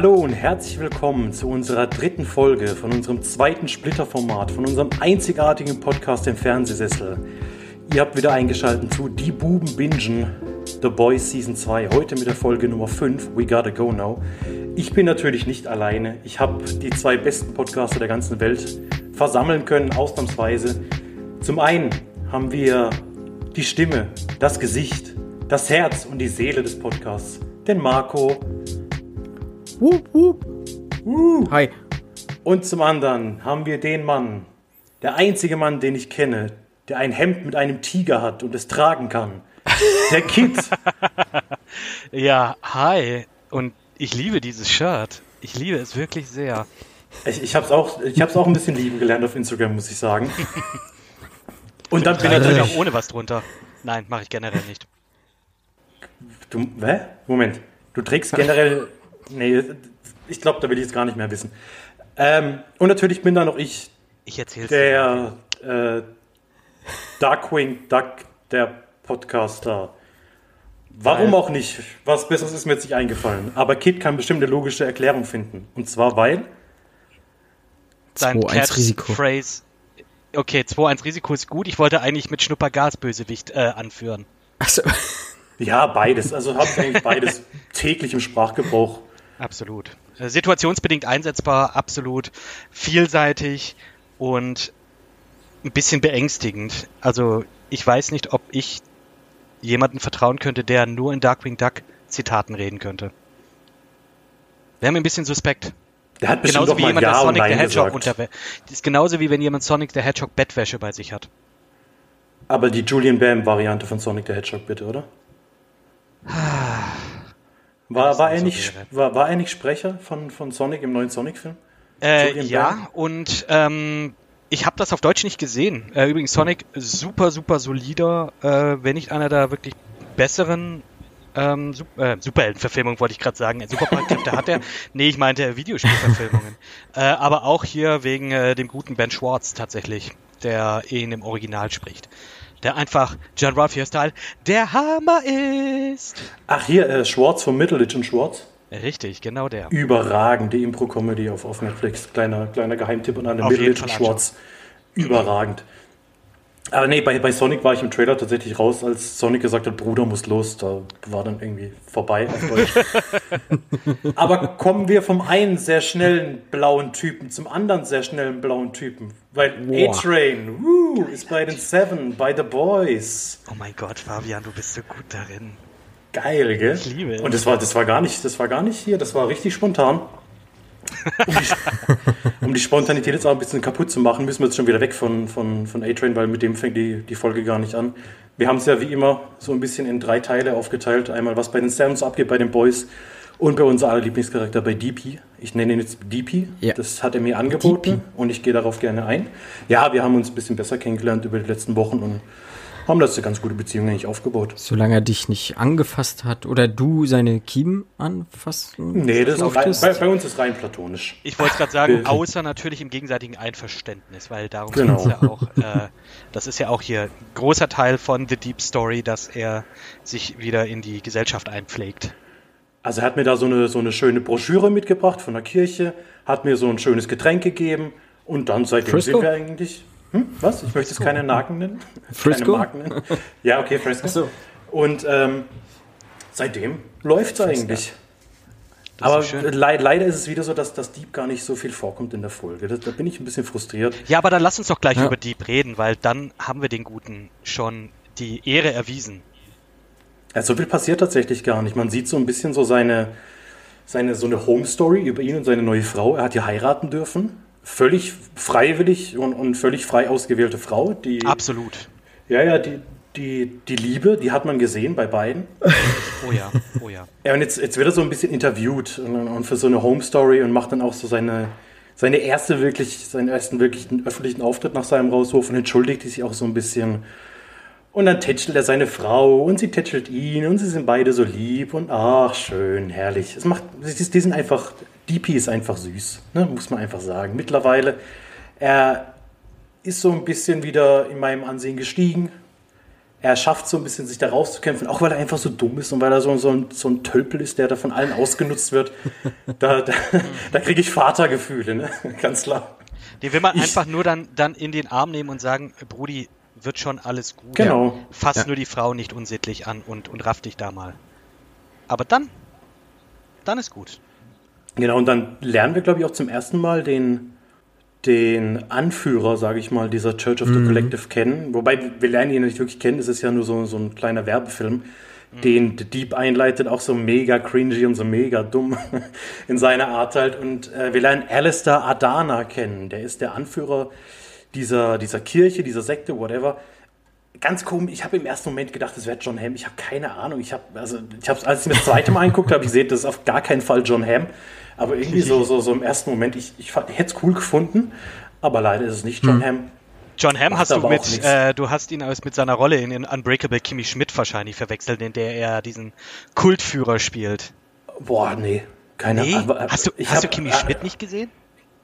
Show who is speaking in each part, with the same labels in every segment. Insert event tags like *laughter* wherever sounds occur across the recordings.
Speaker 1: Hallo und herzlich willkommen zu unserer dritten Folge von unserem zweiten Splitterformat, von unserem einzigartigen Podcast im Fernsehsessel. Ihr habt wieder eingeschaltet zu Die Buben Bingen, The Boys Season 2, heute mit der Folge Nummer 5, We Gotta Go Now. Ich bin natürlich nicht alleine. Ich habe die zwei besten Podcaster der ganzen Welt versammeln können, ausnahmsweise. Zum einen haben wir die Stimme, das Gesicht, das Herz und die Seele des Podcasts, den Marco.
Speaker 2: Wup, wup.
Speaker 1: Uh.
Speaker 2: Hi.
Speaker 1: Und zum anderen haben wir den Mann, der einzige Mann, den ich kenne, der ein Hemd mit einem Tiger hat und es tragen kann. Der Kid. *laughs*
Speaker 3: Ja, hi. Und ich liebe dieses Shirt. Ich liebe es wirklich sehr.
Speaker 1: Ich, ich habe es auch, ich hab's auch ein bisschen lieben gelernt auf Instagram, muss ich sagen. *laughs* Und dann bin ich
Speaker 3: Natürlich
Speaker 1: natürlich.
Speaker 3: auch ohne was drunter. Nein, mache ich generell nicht.
Speaker 1: Du, hä? Moment. Du trägst generell. Nee, ich glaube, da will ich jetzt gar nicht mehr wissen. Ähm, und natürlich bin da noch ich,
Speaker 3: Ich erzähl's
Speaker 1: der äh, Darkwing Duck, der Podcaster. Warum
Speaker 2: Weil-
Speaker 1: auch nicht? Was Besseres ist mir jetzt nicht eingefallen. Aber Kid kann bestimmt eine logische Erklärung finden. Und zwar, weil.
Speaker 3: Sein
Speaker 2: 2-1 Risiko.
Speaker 3: Catchphrase. Okay, 2-1 Risiko ist gut. Ich wollte eigentlich mit Schnuppergas Bösewicht äh, anführen.
Speaker 2: Achso.
Speaker 1: Ja, beides. Also habt ihr eigentlich beides täglich im Sprachgebrauch.
Speaker 3: Absolut. Äh, Situationsbedingt einsetzbar, absolut vielseitig und ein bisschen beängstigend. Also ich weiß nicht, ob ich jemanden vertrauen könnte, der nur in Darkwing Duck Zitaten reden könnte. Wäre mir ein bisschen suspekt.
Speaker 1: Der hat
Speaker 3: Genauso wie jemand,
Speaker 1: Ja
Speaker 3: der Sonic the Hedgehog unter ist genauso wie wenn jemand Sonic the Hedgehog Bettwäsche bei sich hat.
Speaker 1: Aber die Julian Bam-Variante von Sonic the Hedgehog, bitte, oder? War, war, er nicht, war, war er nicht Sprecher von, von Sonic im neuen Sonic-Film?
Speaker 3: Äh, ja, und ähm, ich habe das auf Deutsch nicht gesehen. Äh, übrigens, Sonic super, super solider, äh, wenn nicht einer der wirklich besseren ähm, Sup äh, Superheldenverfilmungen, wollte ich gerade sagen. Superkräfte *laughs* hat er. Nee, ich meinte Videospielverfilmungen. äh, aber auch hier wegen äh, dem guten Ben Schwartz tatsächlich, der ihn im Original spricht. Der einfach John Ralphio-Style der Hammer ist.
Speaker 1: Ach, hier, äh, Schwartz von Middleditch und Schwartz.
Speaker 3: Richtig, genau der.
Speaker 1: Überragende Impro-Comedy auf, auf Netflix. Kleiner, kleiner Geheimtipp an alle und
Speaker 3: Fall
Speaker 1: Schwartz. Überragend. Aber nee, bei, bei Sonic war ich im Trailer tatsächlich raus, als Sonic gesagt hat, Bruder muss los. Da war dann irgendwie vorbei auf *laughs* Deutsch. Aber kommen wir vom einen sehr schnellen blauen Typen zum anderen sehr schnellen blauen Typen. Weil. A-Train woo, ist bei den Seven, bei The Boys.
Speaker 3: Oh mein Gott, Fabian, du bist so gut darin.
Speaker 1: Geil, gell?
Speaker 3: Ich liebe es.
Speaker 1: Und das war, das war gar nicht, das war gar nicht hier, das war richtig spontan. *laughs* Um die, Spontanität jetzt auch ein bisschen kaputt zu machen, müssen wir jetzt schon wieder weg von, von, von A-Train, weil mit dem fängt die, die Folge gar nicht an. Wir haben es ja wie immer so ein bisschen in drei Teile aufgeteilt. Einmal, was bei den Sounds abgeht, bei den Boys und bei unser aller Lieblingscharakter bei DP. Ich nenne ihn jetzt DP.
Speaker 2: Ja.
Speaker 1: Das hat er mir angeboten
Speaker 2: DP.
Speaker 1: und ich gehe darauf gerne ein. Ja, wir haben uns ein bisschen besser kennengelernt über die letzten Wochen und haben das eine ganz gute Beziehung eigentlich aufgebaut.
Speaker 2: Solange er dich nicht angefasst hat oder du seine Kiemen anfassen
Speaker 1: Nee, das ist rein,
Speaker 2: durftest.
Speaker 1: bei, bei uns ist rein platonisch.
Speaker 3: Ich wollte es gerade sagen,
Speaker 1: Bild.
Speaker 3: außer natürlich im gegenseitigen Einverständnis, weil darum
Speaker 1: Genau.
Speaker 3: geht's ja auch. Äh, das ist ja auch hier ein großer Teil von The Deep Story, dass er sich wieder in die Gesellschaft einpflegt.
Speaker 1: Also er hat mir da so eine, so eine schöne Broschüre mitgebracht von der Kirche, hat mir so ein schönes Getränk gegeben und dann seitdem
Speaker 2: Frisco?
Speaker 1: sind wir eigentlich... Hm, was? Ich möchte jetzt keine Marken nennen.
Speaker 2: Frisco?
Speaker 1: Keine Marken nennen. Ja, okay, Fresco.
Speaker 2: Ach so.
Speaker 1: Und ähm, seitdem läuft es eigentlich.
Speaker 3: Das
Speaker 1: Aber le leider ist es wieder so, dass das Dieb gar nicht so viel vorkommt in der Folge. Da, da bin ich ein bisschen frustriert.
Speaker 3: Ja, aber dann lass uns doch gleich
Speaker 2: Ja.
Speaker 3: über Deep reden, weil dann haben wir den Guten schon die Ehre erwiesen.
Speaker 1: Ja, so viel passiert tatsächlich gar nicht. Man sieht so ein bisschen so seine, seine so eine Home Story über ihn und seine neue Frau. Er hat ja heiraten dürfen. Völlig freiwillig und, und völlig frei ausgewählte Frau. Die,
Speaker 3: Absolut.
Speaker 1: ja, ja, die, die, die Liebe, die hat man gesehen bei beiden. *laughs*
Speaker 3: Oh ja, oh ja.
Speaker 1: Ja, und jetzt, jetzt wird er so ein bisschen interviewt und, und für so eine Home Story und macht dann auch so seine, seine erste wirklich, seinen ersten wirklichen öffentlichen Auftritt nach seinem Rauswurf und entschuldigt sich auch so ein bisschen. Und dann tätschelt er seine Frau und sie tätschelt ihn und sie sind beide so lieb und ach, schön, herrlich. Es macht, die sind einfach, DP ist einfach süß, ne, muss man einfach sagen. Mittlerweile, er ist so ein bisschen wieder in meinem Ansehen gestiegen. er schafft so ein bisschen, sich da rauszukämpfen, auch weil er einfach so dumm ist und weil er so, so, ein, so ein Tölpel ist, der da von allen ausgenutzt wird. *laughs* da da, da kriege ich Vatergefühle, ne? *laughs* ganz klar.
Speaker 3: Die will man ich, einfach nur dann, dann in den Arm nehmen und sagen, Brudi, wird schon alles gut.
Speaker 1: Genau.
Speaker 3: Fass ja. nur die Frau nicht unsittlich an und, und raff dich da mal. Aber dann, dann ist gut.
Speaker 1: Genau, und dann lernen wir, glaube ich, auch zum ersten Mal den, den Anführer, sage ich mal, dieser Church of the mhm. Collective kennen. Wobei wir lernen ihn nicht wirklich kennen, es ist ja nur so, so ein kleiner Werbefilm, mhm. den The Deep einleitet, auch so mega cringy und so mega dumm *laughs* in seiner Art halt. Und äh, wir lernen Alistair Adana kennen, der ist der Anführer dieser, dieser Kirche, dieser Sekte, whatever. Ganz komisch, ich habe im ersten Moment gedacht, das wäre John Hamm. Ich habe keine Ahnung. Ich habe, also, ich habe, als ich mir das zweite Mal angeguckt habe, ich sehe, das ist auf gar keinen Fall John Hamm. Aber irgendwie so, so, so im ersten Moment, ich, ich, ich hätte es cool gefunden, aber leider ist es nicht John hm. Hamm.
Speaker 3: John Hamm hast du mit, äh, du hast ihn aus mit seiner Rolle in, in Unbreakable Kimmy Schmidt wahrscheinlich verwechselt, in der er diesen Kultführer spielt.
Speaker 1: Boah, nee. Keine
Speaker 3: nee? Ahnung. Hast du, hast hab, du Kimmy äh, Schmidt nicht gesehen?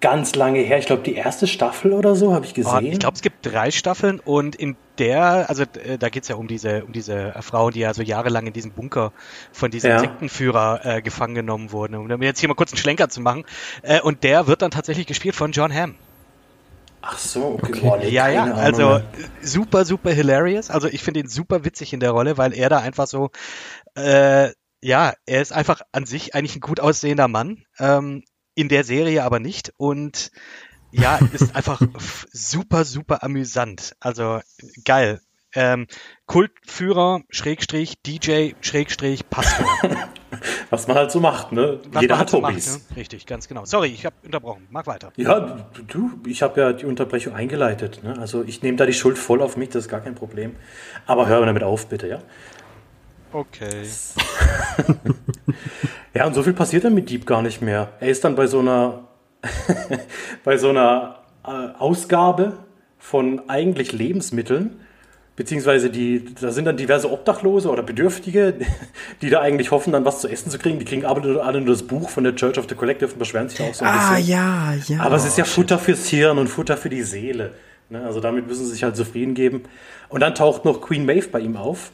Speaker 1: Ganz lange her. Ich glaube, die erste Staffel oder so habe ich gesehen. Oh,
Speaker 3: ich glaube, es gibt drei Staffeln und in der, also äh, da geht's ja um diese, um diese Frau, die ja so jahrelang in diesem Bunker von diesem ja. Sektenführer äh, gefangen genommen wurde. Um jetzt hier mal kurz einen Schlenker zu machen. Äh, und der wird dann tatsächlich gespielt von John Hamm.
Speaker 1: Ach so, okay.
Speaker 3: okay. Boah, nee, ja, ja, also super, super hilarious. Also ich finde ihn super witzig in der Rolle, weil er da einfach so, äh, ja, er ist einfach an sich eigentlich ein gut aussehender Mann. Ähm, in der Serie aber nicht und ja, ist einfach *laughs* super, super amüsant. Also geil. Ähm, Kultführer, Schrägstrich, DJ, Schrägstrich, Pastor. *laughs*
Speaker 1: Was man halt so macht, ne?
Speaker 3: Was Jeder hat so Hobbys. Macht, ne? Richtig, ganz genau. Sorry, ich habe unterbrochen. Mach weiter.
Speaker 1: Ja, du, ich habe ja die Unterbrechung eingeleitet. Ne? Also ich nehme da die Schuld voll auf mich, das ist gar kein Problem. Aber hör damit auf, bitte, ja?
Speaker 3: Okay. *laughs*
Speaker 1: ja, und so viel passiert dann mit Dieb gar nicht mehr. Er ist dann bei so einer, *laughs* bei so einer äh, Ausgabe von eigentlich Lebensmitteln, beziehungsweise die, da sind dann diverse Obdachlose oder Bedürftige, *laughs* die da eigentlich hoffen, dann was zu essen zu kriegen. Die kriegen aber alle nur das Buch von der Church of the Collective und beschweren sich auch so ein
Speaker 2: ah, bisschen. Ah, ja, ja.
Speaker 1: Aber es ist ja Futter fürs Hirn und Futter für die Seele. Ne? Also damit müssen sie sich halt zufrieden geben. Und dann taucht noch Queen Maeve bei ihm auf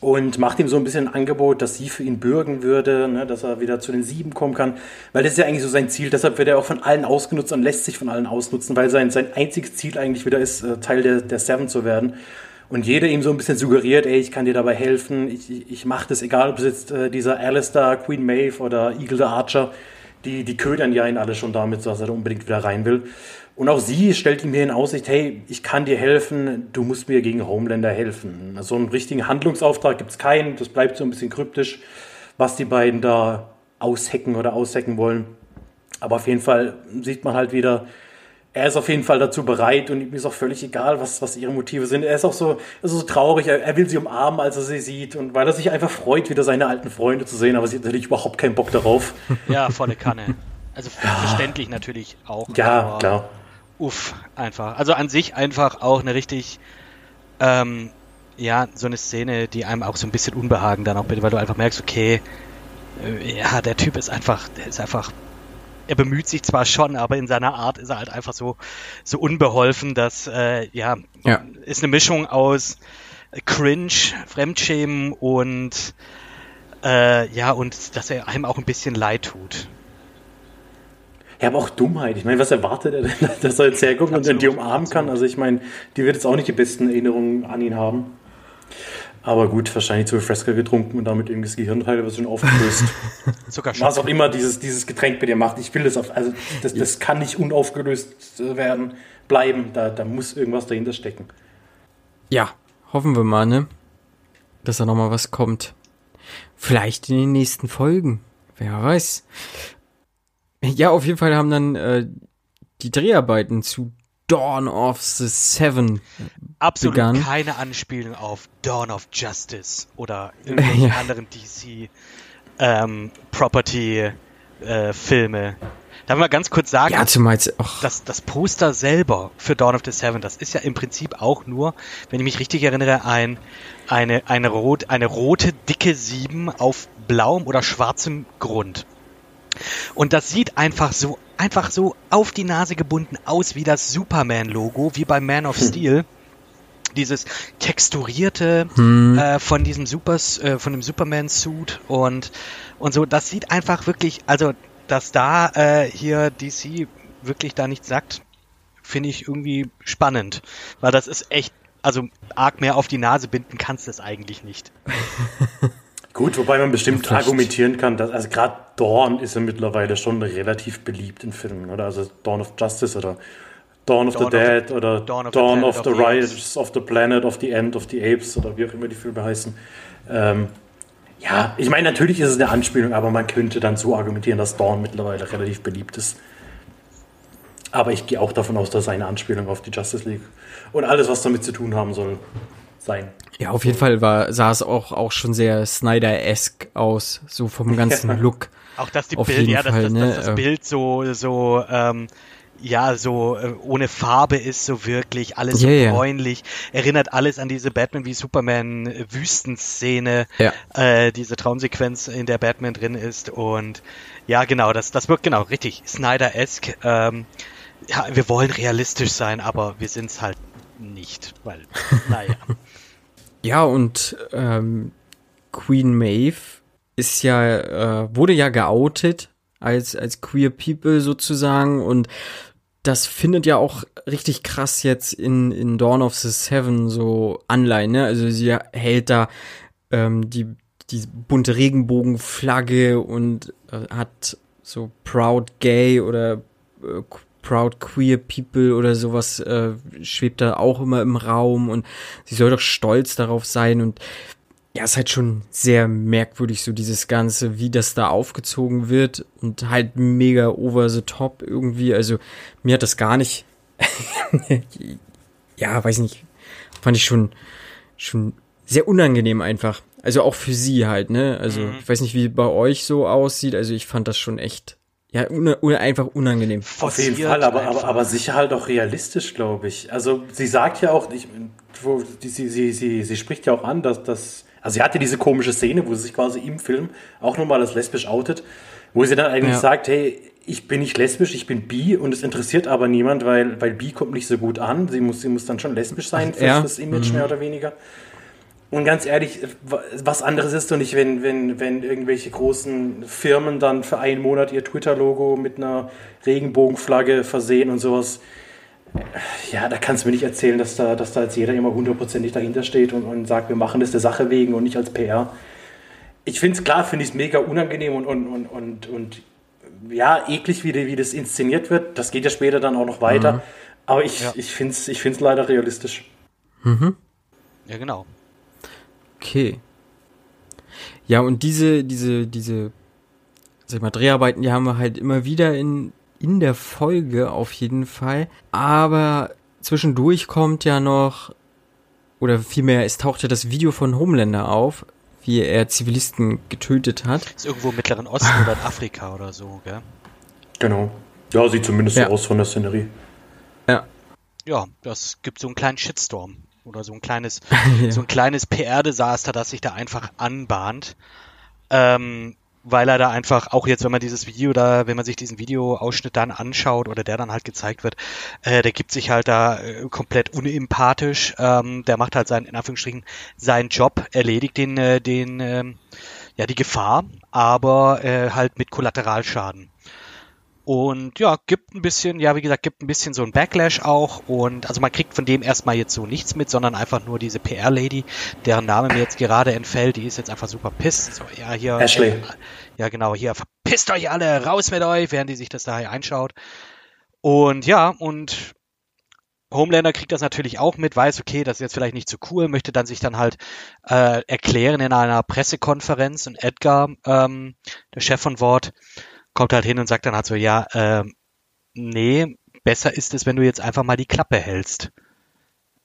Speaker 1: und macht ihm so ein bisschen ein Angebot, dass sie für ihn bürgen würde, ne, dass er wieder zu den Sieben kommen kann, weil das ist ja eigentlich so sein Ziel. Deshalb wird er auch von allen ausgenutzt und lässt sich von allen ausnutzen, weil sein, sein einziges Ziel eigentlich wieder ist, äh, Teil der, der Seven zu werden. Und jeder ihm so ein bisschen suggeriert, ey, ich kann dir dabei helfen, ich, ich, ich mache das, egal ob es jetzt äh, dieser Alistair, Queen Maeve oder Eagle the Archer, die, die ködern ja ihn alle schon damit, dass er da unbedingt wieder rein will. Und auch sie stellt ihm mir in Aussicht, hey, ich kann dir helfen, du musst mir gegen Homelander helfen. So einen richtigen Handlungsauftrag gibt es keinen, das bleibt so ein bisschen kryptisch, was die beiden da aushecken oder aushecken wollen. Aber auf jeden Fall sieht man halt wieder, er ist auf jeden Fall dazu bereit und ihm ist auch völlig egal, was, was ihre Motive sind. Er ist auch so, ist so traurig, er, er, will sie umarmen, als er sie sieht und weil er sich einfach freut, wieder seine alten Freunde zu sehen, aber sie hat natürlich überhaupt keinen Bock darauf.
Speaker 3: Ja, volle Kanne. Also verständlich natürlich auch.
Speaker 1: Ja, klar
Speaker 3: uff, einfach. Also an sich einfach auch eine richtig, ähm, ja, so eine Szene, die einem auch so ein bisschen Unbehagen dann auch bitte, weil du einfach merkst, okay, äh, ja, der Typ ist einfach, der ist einfach, er bemüht sich zwar schon, aber in seiner Art ist er halt einfach so, so unbeholfen, dass, äh, ja, ja, ist eine Mischung aus Cringe, Fremdschämen und, äh, ja, und dass er einem auch ein bisschen leid tut.
Speaker 1: Ja, aber auch Dummheit. Ich meine, was erwartet er denn, *laughs* dass er jetzt herkommt absolut, und die umarmen absolut. kann? Also ich meine, die wird jetzt auch nicht die besten Erinnerungen an ihn haben. Aber gut, wahrscheinlich zu viel Fresca getrunken und damit irgendwie das Gehirnteil wird schon aufgelöst. *laughs* Sogar Was auch immer dieses, dieses Getränk bei dir macht. Ich will das auf, also das, das kann nicht unaufgelöst werden, bleiben. Da, da muss irgendwas dahinter stecken.
Speaker 2: Ja, hoffen wir mal, ne? Dass da nochmal was kommt. Vielleicht in den nächsten Folgen. Wer weiß. Ja, auf jeden Fall haben dann äh, die Dreharbeiten zu Dawn of the Seven
Speaker 3: Absolut
Speaker 2: begann.
Speaker 3: keine Anspielung auf Dawn of Justice oder *laughs* irgendwelche ja. anderen DC ähm, Property äh, Filme. Da will wir ganz kurz sagen,
Speaker 2: ja,
Speaker 3: dass das Poster selber für Dawn of the Seven, das ist ja im Prinzip auch nur, wenn ich mich richtig erinnere, ein, eine, eine, rot, eine rote, dicke Sieben auf blauem oder schwarzem Grund. Und das sieht einfach so, einfach so auf die Nase gebunden aus wie das Superman-Logo, wie bei Man of hm. Steel. dieses texturierte
Speaker 2: Hm.
Speaker 3: äh, von diesem Supers, äh, von dem Superman-Suit und, und so, das sieht einfach wirklich, also, dass da äh, hier DC wirklich da nichts sagt, finde ich irgendwie spannend. Weil das ist echt, also arg mehr auf die Nase binden kannst du es eigentlich nicht. *laughs*
Speaker 1: Gut, wobei man bestimmt
Speaker 2: Vielleicht.
Speaker 1: argumentieren kann, dass, also gerade Dawn ist ja mittlerweile schon relativ beliebt in Filmen, oder? Also Dawn of Justice oder Dawn of
Speaker 3: Dawn
Speaker 1: the
Speaker 3: of the-
Speaker 1: Dead oder
Speaker 3: Dawn of
Speaker 1: Dawn,
Speaker 3: the Planet
Speaker 1: of the
Speaker 3: of the
Speaker 1: Rise of the Planet of the End of the Apes oder wie auch immer die Filme heißen. Ähm, ja, ich meine, natürlich ist es eine Anspielung, aber man könnte dann so argumentieren, dass Dawn mittlerweile relativ beliebt ist. Aber ich gehe auch davon aus, dass es eine Anspielung auf die Justice League und alles, was damit zu tun haben soll, sein.
Speaker 2: Ja, auf jeden Fall war, sah es auch, auch schon sehr Snyder-esque aus, so vom *laughs* ganzen. Look.
Speaker 3: Auch dass die
Speaker 2: Auf
Speaker 3: Bild, ja, dass,
Speaker 2: Fall,
Speaker 3: dass,
Speaker 2: ne,
Speaker 3: dass das
Speaker 2: äh,
Speaker 3: Bild so, so, ähm, ja, so äh, ohne Farbe ist, so wirklich, alles
Speaker 2: Ja,
Speaker 3: so bräunlich, erinnert alles an diese Batman wie Superman Wüstenszene,
Speaker 2: Ja.
Speaker 3: äh, diese Traumsequenz, in der Batman drin ist und ja, genau, das, das wirkt genau richtig Snyder-esque. Ähm, ja, wir wollen realistisch sein, aber wir sind's halt nicht, weil, *laughs* naja.
Speaker 2: Ja, und ähm, Queen Maeve ist ja, äh, wurde ja geoutet als, als queer people sozusagen und das findet ja auch richtig krass jetzt in, in Dawn of the Seven so Anleihen, ne? Also sie hält da ähm, die, die bunte Regenbogenflagge und äh, hat so Proud Gay oder äh, Proud Queer People oder sowas äh, schwebt da auch immer im Raum und sie soll doch stolz darauf sein und ja, ist halt schon sehr merkwürdig, so dieses Ganze, wie das da aufgezogen wird und halt mega over the top irgendwie. Also mir hat das gar nicht, *laughs* ja, weiß nicht, fand ich schon, schon sehr unangenehm einfach. Also auch für sie halt, ne? Also
Speaker 3: Mhm.
Speaker 2: ich weiß nicht, wie bei euch so aussieht. Also ich fand das schon echt, ja, una, una, einfach unangenehm.
Speaker 1: Auf jeden Fall, aber, aber, aber sicher halt auch realistisch, glaube ich. Also sie sagt ja auch, ich, wo, die, sie, sie, sie, sie spricht ja auch an, dass das, also sie hatte diese komische Szene, wo sie sich quasi im Film auch nochmal als lesbisch outet, wo sie dann eigentlich
Speaker 2: Ja.
Speaker 1: sagt, hey, ich bin nicht lesbisch, ich bin bi und es interessiert aber niemand, weil, weil bi kommt nicht so gut an. Sie muss, sie muss dann schon lesbisch sein für
Speaker 2: ja?
Speaker 1: das Image mehr oder weniger. Und ganz ehrlich, wa- was anderes ist doch nicht, wenn, wenn, wenn irgendwelche großen Firmen dann für einen Monat ihr Twitter-Logo mit einer Regenbogenflagge versehen und sowas. Ja, da kannst du mir nicht erzählen, dass da, dass da jetzt jeder immer hundertprozentig dahinter steht und, und sagt, wir machen das der Sache wegen und nicht als PR. Ich finde es klar, finde ich es mega unangenehm und, und, und, und, und ja, eklig, wie, die- wie das inszeniert wird. Das geht ja später dann auch noch weiter. Aber ich,
Speaker 3: Ja.
Speaker 1: ich finde es ich find's leider realistisch.
Speaker 3: Ja, genau.
Speaker 2: Okay. Ja, und diese, diese, diese, sag ich mal, Dreharbeiten, die haben wir halt immer wieder in, in der Folge auf jeden Fall. Aber zwischendurch kommt ja noch, oder vielmehr, es taucht ja das Video von Homelander auf, wie er Zivilisten getötet hat.
Speaker 3: Ist irgendwo im Mittleren Osten oder in Afrika oder so, gell?
Speaker 1: Genau. Ja, sieht zumindest
Speaker 2: Ja.
Speaker 1: so aus von der Szenerie.
Speaker 2: Ja.
Speaker 3: Ja, das gibt so einen kleinen Shitstorm oder so ein kleines, *laughs* so ein kleines PR-Desaster, das sich da einfach anbahnt. Ähm, weil er da einfach, auch jetzt, wenn man dieses Video da, wenn man sich diesen Videoausschnitt dann anschaut oder der dann halt gezeigt wird, äh, der gibt sich halt da äh, komplett unempathisch. Ähm, der macht halt seinen, in Anführungsstrichen, seinen Job, erledigt den, äh, den, ähm, ja, die Gefahr, aber äh, halt mit Kollateralschaden. Und ja, gibt ein bisschen, ja, wie gesagt, gibt ein bisschen so ein Backlash auch. Und also man kriegt von dem erstmal jetzt so nichts mit, sondern einfach nur diese PR-Lady, deren Name mir jetzt gerade entfällt, die ist jetzt einfach super pisst. So, ja, hier.
Speaker 1: Ashley.
Speaker 3: Äh, ja, genau, hier, verpisst euch alle, raus mit euch, während die sich das daher einschaut. Und ja, und Homelander kriegt das natürlich auch mit, weiß, okay, das ist jetzt vielleicht nicht so cool, möchte dann sich dann halt äh, erklären in einer Pressekonferenz und Edgar, ähm, der Chef von Wort, kommt halt hin und sagt dann halt so, ja, ähm, nee, besser ist es, wenn du jetzt einfach mal die Klappe hältst.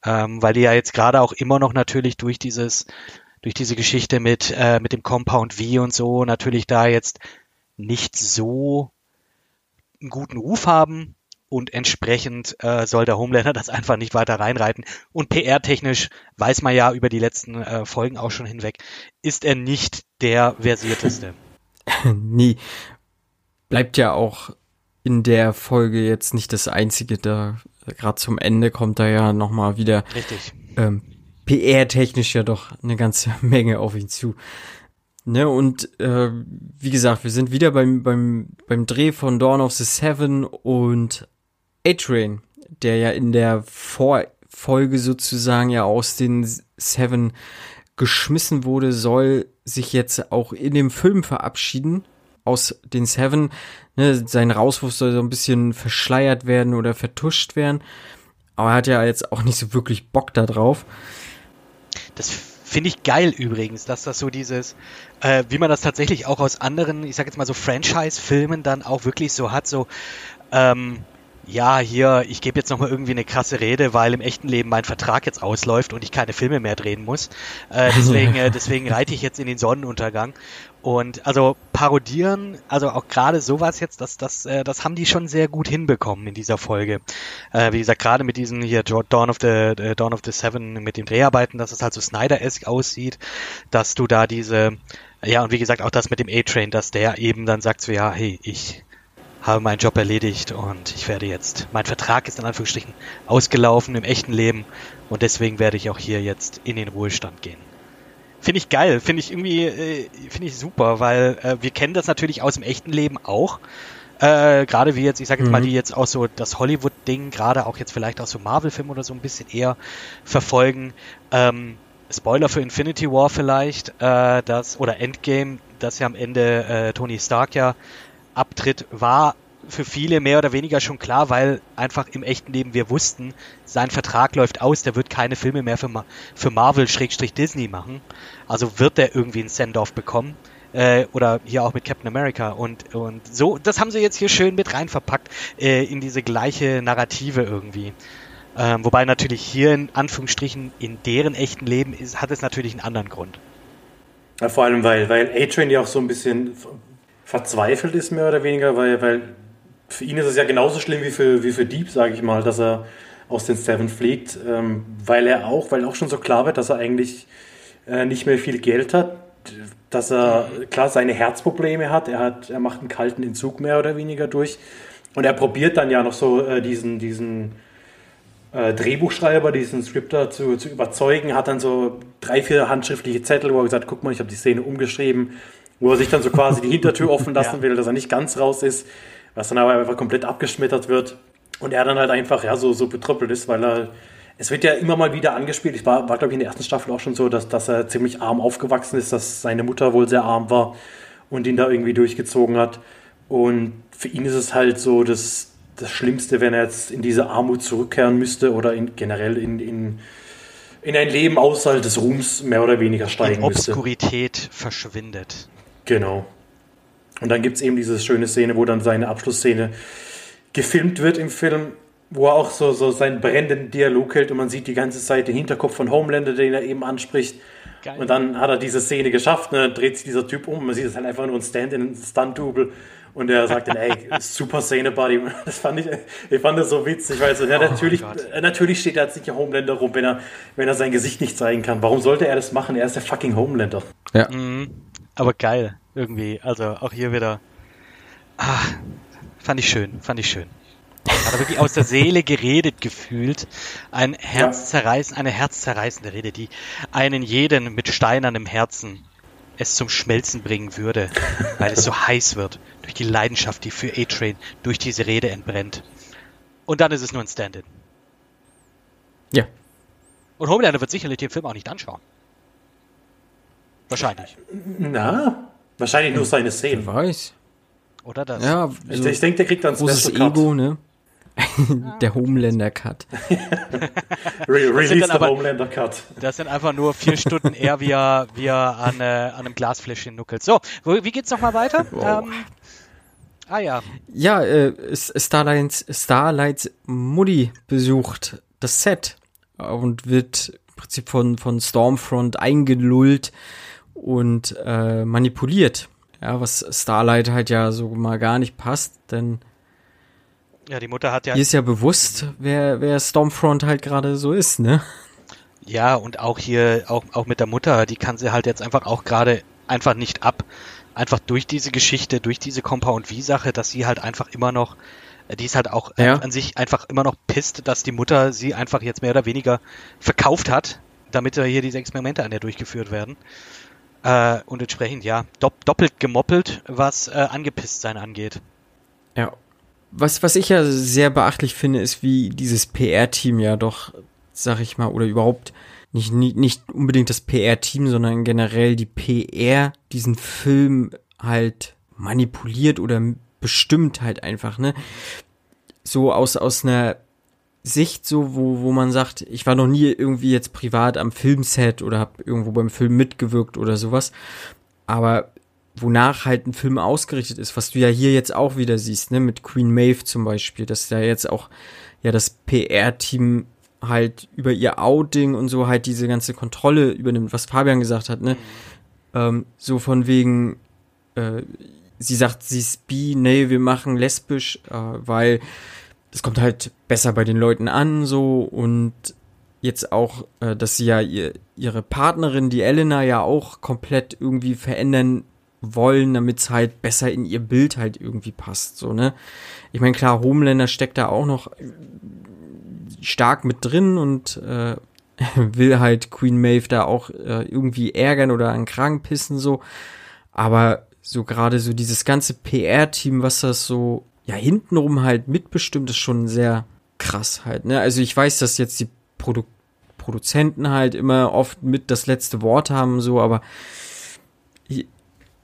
Speaker 3: Ähm, weil die ja jetzt gerade auch immer noch natürlich durch dieses, durch diese Geschichte mit, äh, mit dem Compound V und so natürlich da jetzt nicht so einen guten Ruf haben und entsprechend äh, soll der Homelander *laughs* das einfach nicht weiter reinreiten. Und PR-technisch weiß man ja über die letzten äh, Folgen auch schon hinweg, ist er nicht der versierteste. *laughs*
Speaker 2: nee. Bleibt ja auch in der Folge jetzt nicht das einzige, da gerade zum Ende kommt da ja nochmal wieder
Speaker 3: Richtig.
Speaker 2: ähm, PR-technisch ja doch eine ganze *laughs* Menge auf ihn zu. Ne, und äh, wie gesagt, wir sind wieder beim, beim, beim Dreh von Dawn of the Seven und A-Train, der ja in der Vorfolge sozusagen ja aus den Seven geschmissen wurde, soll sich jetzt auch in dem Film verabschieden aus den Seven. Ne, sein Rauswurf soll so ein bisschen verschleiert werden oder vertuscht werden. Aber er hat ja jetzt auch nicht so wirklich Bock da drauf.
Speaker 3: Das finde ich geil übrigens, dass das so dieses, äh, wie man das tatsächlich auch aus anderen, ich sag jetzt mal so Franchise-Filmen dann auch wirklich so hat, so, ähm, ja, hier, ich gebe jetzt nochmal irgendwie eine krasse Rede, weil im echten Leben mein Vertrag jetzt ausläuft und ich keine Filme mehr drehen muss. Äh, *laughs* deswegen, äh, deswegen reite ich jetzt in den Sonnenuntergang. Und also parodieren, also auch gerade sowas jetzt, das, das, äh, das haben die schon sehr gut hinbekommen in dieser Folge. Äh, wie gesagt, gerade mit diesem hier Dawn of the äh, Dawn of the Seven mit den Dreharbeiten, dass es halt so Snyder-esque aussieht, dass du da diese, ja und wie gesagt auch das mit dem A-Train, dass der eben dann sagt so, ja, hey, ich habe meinen Job erledigt und ich werde jetzt, mein Vertrag ist in Anführungsstrichen ausgelaufen im echten Leben und deswegen werde ich auch hier jetzt in den Ruhestand gehen. Finde ich geil, finde ich irgendwie, äh, finde ich super, weil äh, wir kennen das natürlich aus dem echten Leben auch. Äh, gerade wie jetzt, ich sage jetzt mhm. mal, die jetzt auch so das Hollywood-Ding, gerade auch jetzt vielleicht auch so Marvel-Film oder so ein bisschen eher verfolgen. Ähm, Spoiler für Infinity War vielleicht, äh, das oder Endgame, dass ja am Ende äh, Tony Stark ja abtritt, war für viele mehr oder weniger schon klar, weil einfach im echten Leben wir wussten, sein Vertrag läuft aus, der wird keine Filme mehr für, Ma für Marvel-Disney machen. Also wird der irgendwie ein Send-off bekommen. Äh, oder hier auch mit Captain America. Und, und so, das haben sie jetzt hier schön mit rein verpackt äh, in diese gleiche Narrative irgendwie. Ähm, wobei natürlich hier in Anführungsstrichen in deren echten Leben ist, hat es natürlich einen anderen Grund.
Speaker 1: Ja, vor allem, weil, weil A-Train ja auch so ein bisschen verzweifelt ist, mehr oder weniger, weil, weil für ihn ist es ja genauso schlimm wie für, wie für Deep, sage ich mal, dass er aus den Seven fliegt, ähm, weil er auch, weil auch schon so klar wird, dass er eigentlich äh, nicht mehr viel Geld hat, dass er klar seine Herzprobleme hat, er hat, er macht einen kalten Entzug mehr oder weniger durch und er probiert dann ja noch so äh, diesen, diesen äh, Drehbuchschreiber, diesen Scripter zu, zu überzeugen, hat dann so drei, vier handschriftliche Zettel, wo er gesagt, guck mal, ich habe die Szene umgeschrieben, wo er sich dann so quasi die Hintertür offen *laughs* lassen ja. will, dass er nicht ganz raus ist, was dann aber einfach komplett abgeschmettert wird. Und er dann halt einfach ja so, so betröppelt ist, weil er. Es wird ja immer mal wieder angespielt. Ich war, war glaube ich, in der ersten Staffel auch schon so, dass, dass er ziemlich arm aufgewachsen ist, dass seine Mutter wohl sehr arm war und ihn da irgendwie durchgezogen hat. Und für ihn ist es halt so das, das Schlimmste, wenn er jetzt in diese Armut zurückkehren müsste oder in, generell in, in, in ein Leben außerhalb des Ruhms mehr oder weniger steigen
Speaker 3: in Obskurität müsste. verschwindet.
Speaker 1: Genau. Und dann gibt es eben diese schöne Szene, wo dann seine Abschlussszene gefilmt wird im Film, wo er auch so, so seinen brennenden Dialog hält und man sieht die ganze Zeit den Hinterkopf von Homelander, den er eben anspricht. Geil. Und dann hat er diese Szene geschafft, ne, dreht sich dieser Typ um, man sieht es halt einfach nur ein Stand-in, ein Stunt-Double und er sagt dann, ey, *laughs* super Szene, Buddy. *laughs* Das fand ich, ich fand das so witzig, weil so, ja, oh natürlich, oh natürlich steht da jetzt nicht der Homelander rum, wenn er, wenn er sein Gesicht nicht zeigen kann. Warum sollte er das machen? Er ist der fucking Homelander.
Speaker 3: Ja. Mhm. Aber geil, irgendwie. Also auch hier wieder. Ah, fand ich schön, fand ich schön. Hat er wirklich aus der Seele geredet gefühlt. Ein herzzerreißen, eine herzzerreißende Rede, die einen jeden mit steinernem Herzen es zum Schmelzen bringen würde, weil es so *laughs* heiß wird durch die Leidenschaft, die für A-Train durch diese Rede entbrennt. Und dann ist es nur ein Stand-in.
Speaker 2: Ja.
Speaker 3: Und Homelander wird sicherlich den Film auch nicht anschauen. Wahrscheinlich.
Speaker 1: Na, wahrscheinlich nur seine Szenen.
Speaker 2: Wer weiß.
Speaker 3: Oder das?
Speaker 1: Ja, also ich, ich denke, der kriegt dann
Speaker 2: großes Ego, ne? *laughs* der Homelander Cut. *laughs*
Speaker 1: Re Release der Homelander Cut.
Speaker 3: Das sind einfach nur vier Stunden eher, wie er, wie er an, äh, an einem Glasfläschchen nuckelt. So, wie geht's nochmal weiter? Oh. Ähm, ah ja.
Speaker 2: Ja, äh, Starlights, Starlights Mutti besucht das Set und wird im Prinzip von, von Stormfront eingelullt und äh, manipuliert. Ja, was Starlight halt ja so mal gar nicht passt, denn
Speaker 3: ja, die Mutter hat ja.
Speaker 2: Ihr ist ja bewusst, wer, wer Stormfront halt gerade so ist, ne?
Speaker 3: Ja, und auch hier, auch, auch mit der Mutter, die kann sie halt jetzt einfach auch gerade einfach nicht ab. einfach durch diese Geschichte, durch diese Compound V-Sache, dass sie halt einfach immer noch, äh, die ist halt auch
Speaker 2: Ja.
Speaker 3: an sich einfach immer noch pisst, dass die Mutter sie einfach jetzt mehr oder weniger verkauft hat, damit äh, hier diese Experimente an der durchgeführt werden. Äh, und entsprechend, ja, dopp doppelt gemoppelt, was äh, angepisst sein angeht.
Speaker 2: Ja. Was, was ich ja sehr beachtlich finde, ist, wie dieses PR-Team ja doch, sag ich mal, oder überhaupt nicht, nicht, nicht unbedingt das PR-Team, sondern generell die PR diesen Film halt manipuliert oder bestimmt halt einfach, ne? So aus, aus einer Sicht so, wo, wo man sagt, ich war noch nie irgendwie jetzt privat am Filmset oder habe irgendwo beim Film mitgewirkt oder sowas. Aber wonach halt ein Film ausgerichtet ist, was du ja hier jetzt auch wieder siehst, ne, mit Queen Maeve zum Beispiel, dass da jetzt auch ja das PR-Team halt über ihr Outing und so halt diese ganze Kontrolle übernimmt, was Fabian gesagt hat, ne, ähm, so von wegen, äh, sie sagt, sie ist bi, nee, wir machen lesbisch, äh, weil das kommt halt besser bei den Leuten an, so und jetzt auch, äh, dass sie ja ihr, ihre Partnerin, die Elena, ja auch komplett irgendwie verändern wollen, damit es halt besser in ihr Bild halt irgendwie passt, so, ne? Ich meine, klar, Homelander steckt da auch noch stark mit drin und äh, *laughs* will halt Queen Maeve da auch äh, irgendwie ärgern oder an Kragen pissen, so. Aber so gerade so dieses ganze PR-Team, was das so, ja, hintenrum halt mitbestimmt, ist schon sehr krass halt, ne? Also ich weiß, dass jetzt die Produ Produzenten halt immer oft mit das letzte Wort haben, so, aber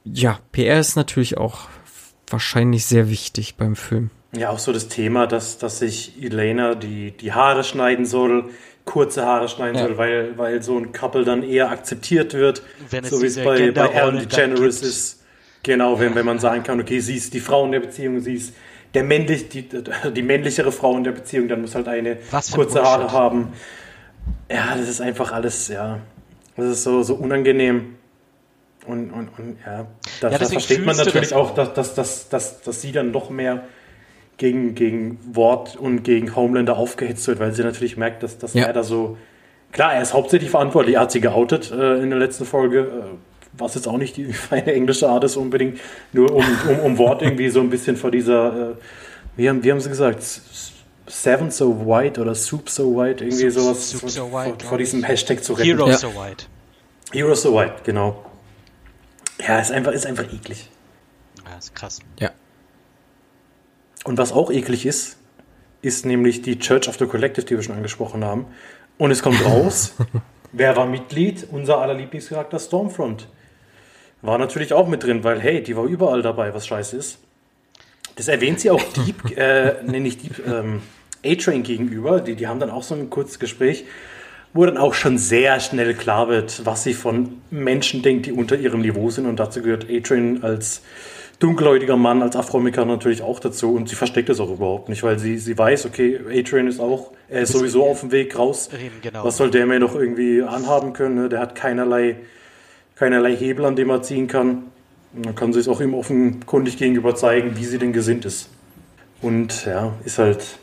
Speaker 2: ja, PR ist natürlich auch wahrscheinlich sehr wichtig beim Film.
Speaker 1: Ja, auch so das Thema, dass, dass sich Elena die, die Haare schneiden soll, kurze Haare schneiden
Speaker 2: Ja.
Speaker 1: soll, weil, weil so ein Couple dann eher akzeptiert wird.
Speaker 3: Wenn es
Speaker 1: so wie es bei, bei
Speaker 3: Genderrolle
Speaker 1: Ellen DeGeneres ist. Genau, wenn, wenn man sagen kann, okay, sie ist die Frau in der Beziehung, sie ist der männlich, die, die männlichere Frau in der Beziehung, dann muss halt eine kurze. Haare haben. Ja, das ist einfach alles, ja. Das ist so, so unangenehm. Und, und, und ja, da,
Speaker 3: Ja,
Speaker 1: versteht man natürlich
Speaker 3: das
Speaker 1: auch, dass, dass, dass, dass, dass sie dann noch mehr gegen, gegen Wort und gegen Homelander aufgehetzt wird, weil sie natürlich merkt, dass, dass
Speaker 2: Ja.
Speaker 1: er da so. Klar, er ist hauptsächlich verantwortlich. Er hat sie geoutet äh, in der letzten Folge, äh, was jetzt auch nicht die *laughs* feine englische Art ist unbedingt, nur um, um, um Wort irgendwie so ein bisschen vor dieser, äh, wie, haben, wie haben sie gesagt, Seven so white oder Soup so white, irgendwie
Speaker 3: Soup-
Speaker 1: sowas
Speaker 3: Soup
Speaker 1: vor,
Speaker 3: so white,
Speaker 1: vor, vor diesem. Hashtag zu retten.
Speaker 3: Hero
Speaker 2: Ja.
Speaker 3: so white.
Speaker 1: Hero so white, genau. Ja, ist einfach, ist einfach eklig.
Speaker 3: Ja, ist krass.
Speaker 1: Und was auch eklig ist, ist nämlich die Church of the Collective, die wir schon angesprochen haben. Und es kommt *laughs* raus, wer war Mitglied? Unser aller Lieblingscharakter Stormfront. War natürlich auch mit drin, weil, hey, die war überall dabei, was scheiße ist. Das erwähnt sie auch Deep, *laughs* äh, nee, nicht Deep, ähm, A-Train gegenüber. Die, die haben dann auch so ein kurzes Gespräch, wo dann auch schon sehr schnell klar wird, was sie von Menschen denkt, die unter ihrem Niveau sind. Und dazu gehört A-Train als dunkelhäutiger Mann, als Afroamerikaner natürlich auch dazu. Und sie versteckt es auch überhaupt nicht, weil sie, sie weiß, okay, A-Train ist auch, er ist sowieso auf dem Weg raus.
Speaker 3: Genau.
Speaker 1: Was soll der mir noch irgendwie anhaben können? Ne? Der hat keinerlei, keinerlei Hebel, an dem er ziehen kann. Und dann kann sie es auch ihm offenkundig gegenüber zeigen, wie sie denn gesinnt ist. Und ja, ist halt,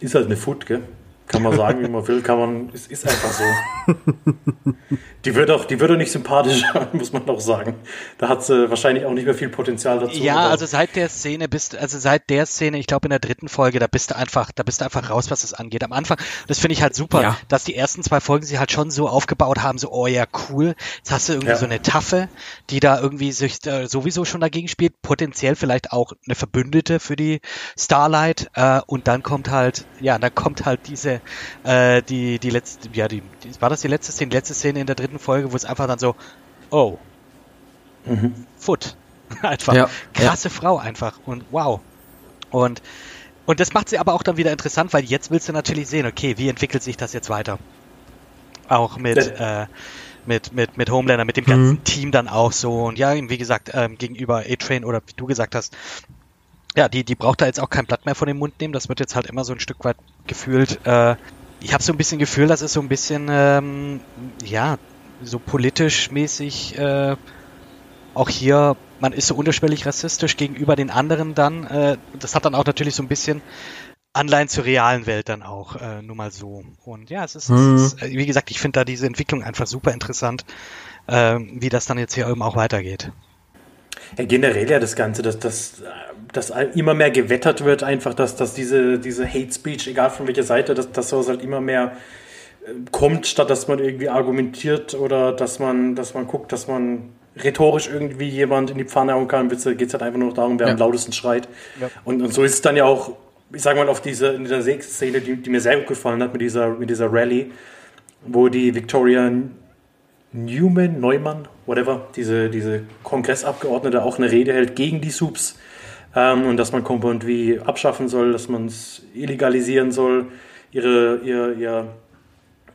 Speaker 1: ist halt eine Foot, gell? Kann man sagen, wie man will, kann man, es ist einfach so. Die wird auch, die wird auch nicht sympathischer, *laughs* muss man auch sagen. Da hat sie wahrscheinlich auch nicht mehr viel Potenzial dazu.
Speaker 3: Ja, also seit der Szene bist, also seit der Szene, ich glaube in der dritten Folge, da bist du einfach, da bist du einfach raus, was das angeht. Am Anfang, das finde ich halt super,
Speaker 2: Ja.
Speaker 3: dass die ersten zwei Folgen sie halt schon so aufgebaut haben, so, oh ja, cool. Jetzt hast du irgendwie
Speaker 1: Ja.
Speaker 3: so eine Taffe, die da irgendwie sich äh, sowieso schon dagegen spielt, potenziell vielleicht auch eine Verbündete für die Starlight, äh, und dann kommt halt, ja, dann kommt halt diese, äh, die, die letzte, ja, die, die, war das die letzte Szene, die letzte Szene in der dritten Folge, wo es einfach dann so, oh, Foot. *laughs* Einfach
Speaker 2: Ja,
Speaker 3: krasse Frau einfach und wow. Und und das macht sie aber auch dann wieder interessant, weil jetzt willst du natürlich sehen, okay, wie entwickelt sich das jetzt weiter? Auch mit äh, mit mit mit Homelander, mit dem ganzen
Speaker 2: Mhm.
Speaker 3: Team dann auch so und ja, wie gesagt, ähm, gegenüber A-Train oder wie du gesagt hast, ja, die die braucht da jetzt auch kein Blatt mehr von dem Mund nehmen, das wird jetzt halt immer so ein Stück weit gefühlt äh, ich habe so ein bisschen Gefühl, das ist so ein bisschen ähm, ja, so politisch mäßig äh, auch hier, man ist so unterschwellig rassistisch gegenüber den anderen dann. Äh, das hat dann auch natürlich so ein bisschen Anleihen zur realen Welt dann auch, äh, nur mal so. Und ja, es ist,
Speaker 2: Mhm.
Speaker 3: es ist äh, wie gesagt, ich finde da diese Entwicklung einfach super interessant, äh, wie das dann jetzt hier eben auch weitergeht.
Speaker 1: Ja, generell ja das Ganze, dass, dass, dass immer mehr gewettert wird, einfach, dass, dass diese, diese Hate Speech, egal von welcher Seite, dass, dass sowas halt immer mehr äh, kommt, statt dass man irgendwie argumentiert oder dass man, dass man guckt, dass man rhetorisch irgendwie jemand in die Pfanne hauen kann. Geht es halt einfach nur darum, wer ja. am lautesten schreit. Ja. Und, und so ist es dann ja auch, ich sag mal, auf diese, in dieser Szene, die, die mir sehr gut gefallen hat, mit dieser, mit dieser Rallye, wo die Victoria Newman, Neumann, whatever, diese, diese Kongressabgeordnete auch eine Rede hält gegen die Subs ähm, und dass man Compound wie abschaffen soll, dass man es illegalisieren soll, ihre, ihre, ihre,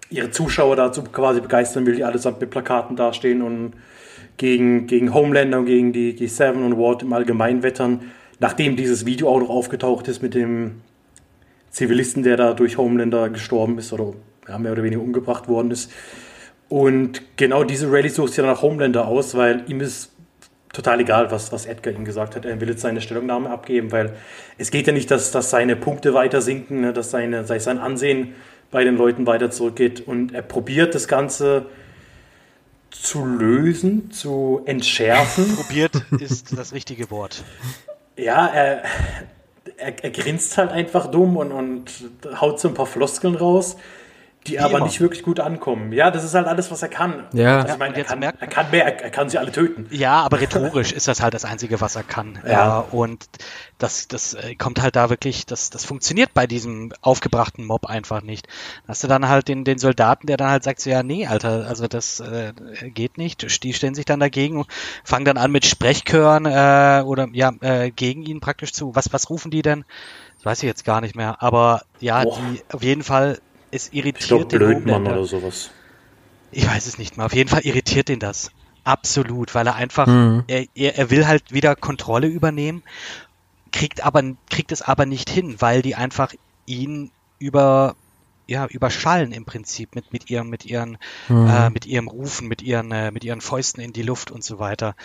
Speaker 1: ihre Zuschauer dazu quasi begeistern will, die allesamt mit Plakaten dastehen und gegen, gegen Homelander und gegen die, die Seven und Ward im Allgemeinen wettern, nachdem dieses Video auch noch aufgetaucht ist mit dem Zivilisten, der da durch Homelander gestorben ist oder ja, mehr oder weniger umgebracht worden ist. Und genau diese Rallye sucht sich dann nach Homelander aus, weil ihm ist total egal, was, was Edgar ihm gesagt hat. Er will jetzt seine Stellungnahme abgeben, weil es geht ja nicht, dass, dass seine Punkte weiter sinken, ne, dass seine, sein Ansehen bei den Leuten weiter zurückgeht. Und er probiert das Ganze zu lösen, zu entschärfen. *laughs*
Speaker 3: Probiert ist das richtige Wort.
Speaker 1: Ja, er, er, er grinst halt einfach dumm und, und haut so ein paar Floskeln raus die aber immer. nicht wirklich gut ankommen. Ja, das ist halt alles, was er kann.
Speaker 2: Ja.
Speaker 1: Also ich meine, er, kann, er kann mehr, er, er, kann sie alle töten.
Speaker 3: Ja, aber rhetorisch ist das halt das Einzige, was er kann. Ja. ja und das, das äh, kommt halt da wirklich, das, das funktioniert bei diesem aufgebrachten Mob einfach nicht. hast du dann halt den, den Soldaten, der dann halt sagt so, ja, nee, Alter, also das äh, geht nicht. Die stellen sich dann dagegen und fangen dann an mit Sprechchören äh, oder ja, äh, gegen ihn praktisch zu. Was, was rufen die denn? Das weiß ich jetzt gar nicht mehr. Aber ja, Boah. die auf jeden Fall es irritiert ich glaub,
Speaker 1: den Blödmann oder sowas.
Speaker 3: Ich weiß es nicht mal. Auf jeden Fall irritiert ihn das. Absolut, weil er einfach, mhm. er, er, er will halt wieder Kontrolle übernehmen, kriegt aber, kriegt es aber nicht hin, weil die einfach ihn über, ja, überschallen im Prinzip mit, mit ihrem, mit ihren, mhm. äh, mit ihrem Rufen, mit ihren, äh, mit ihren Fäusten in die Luft und so weiter.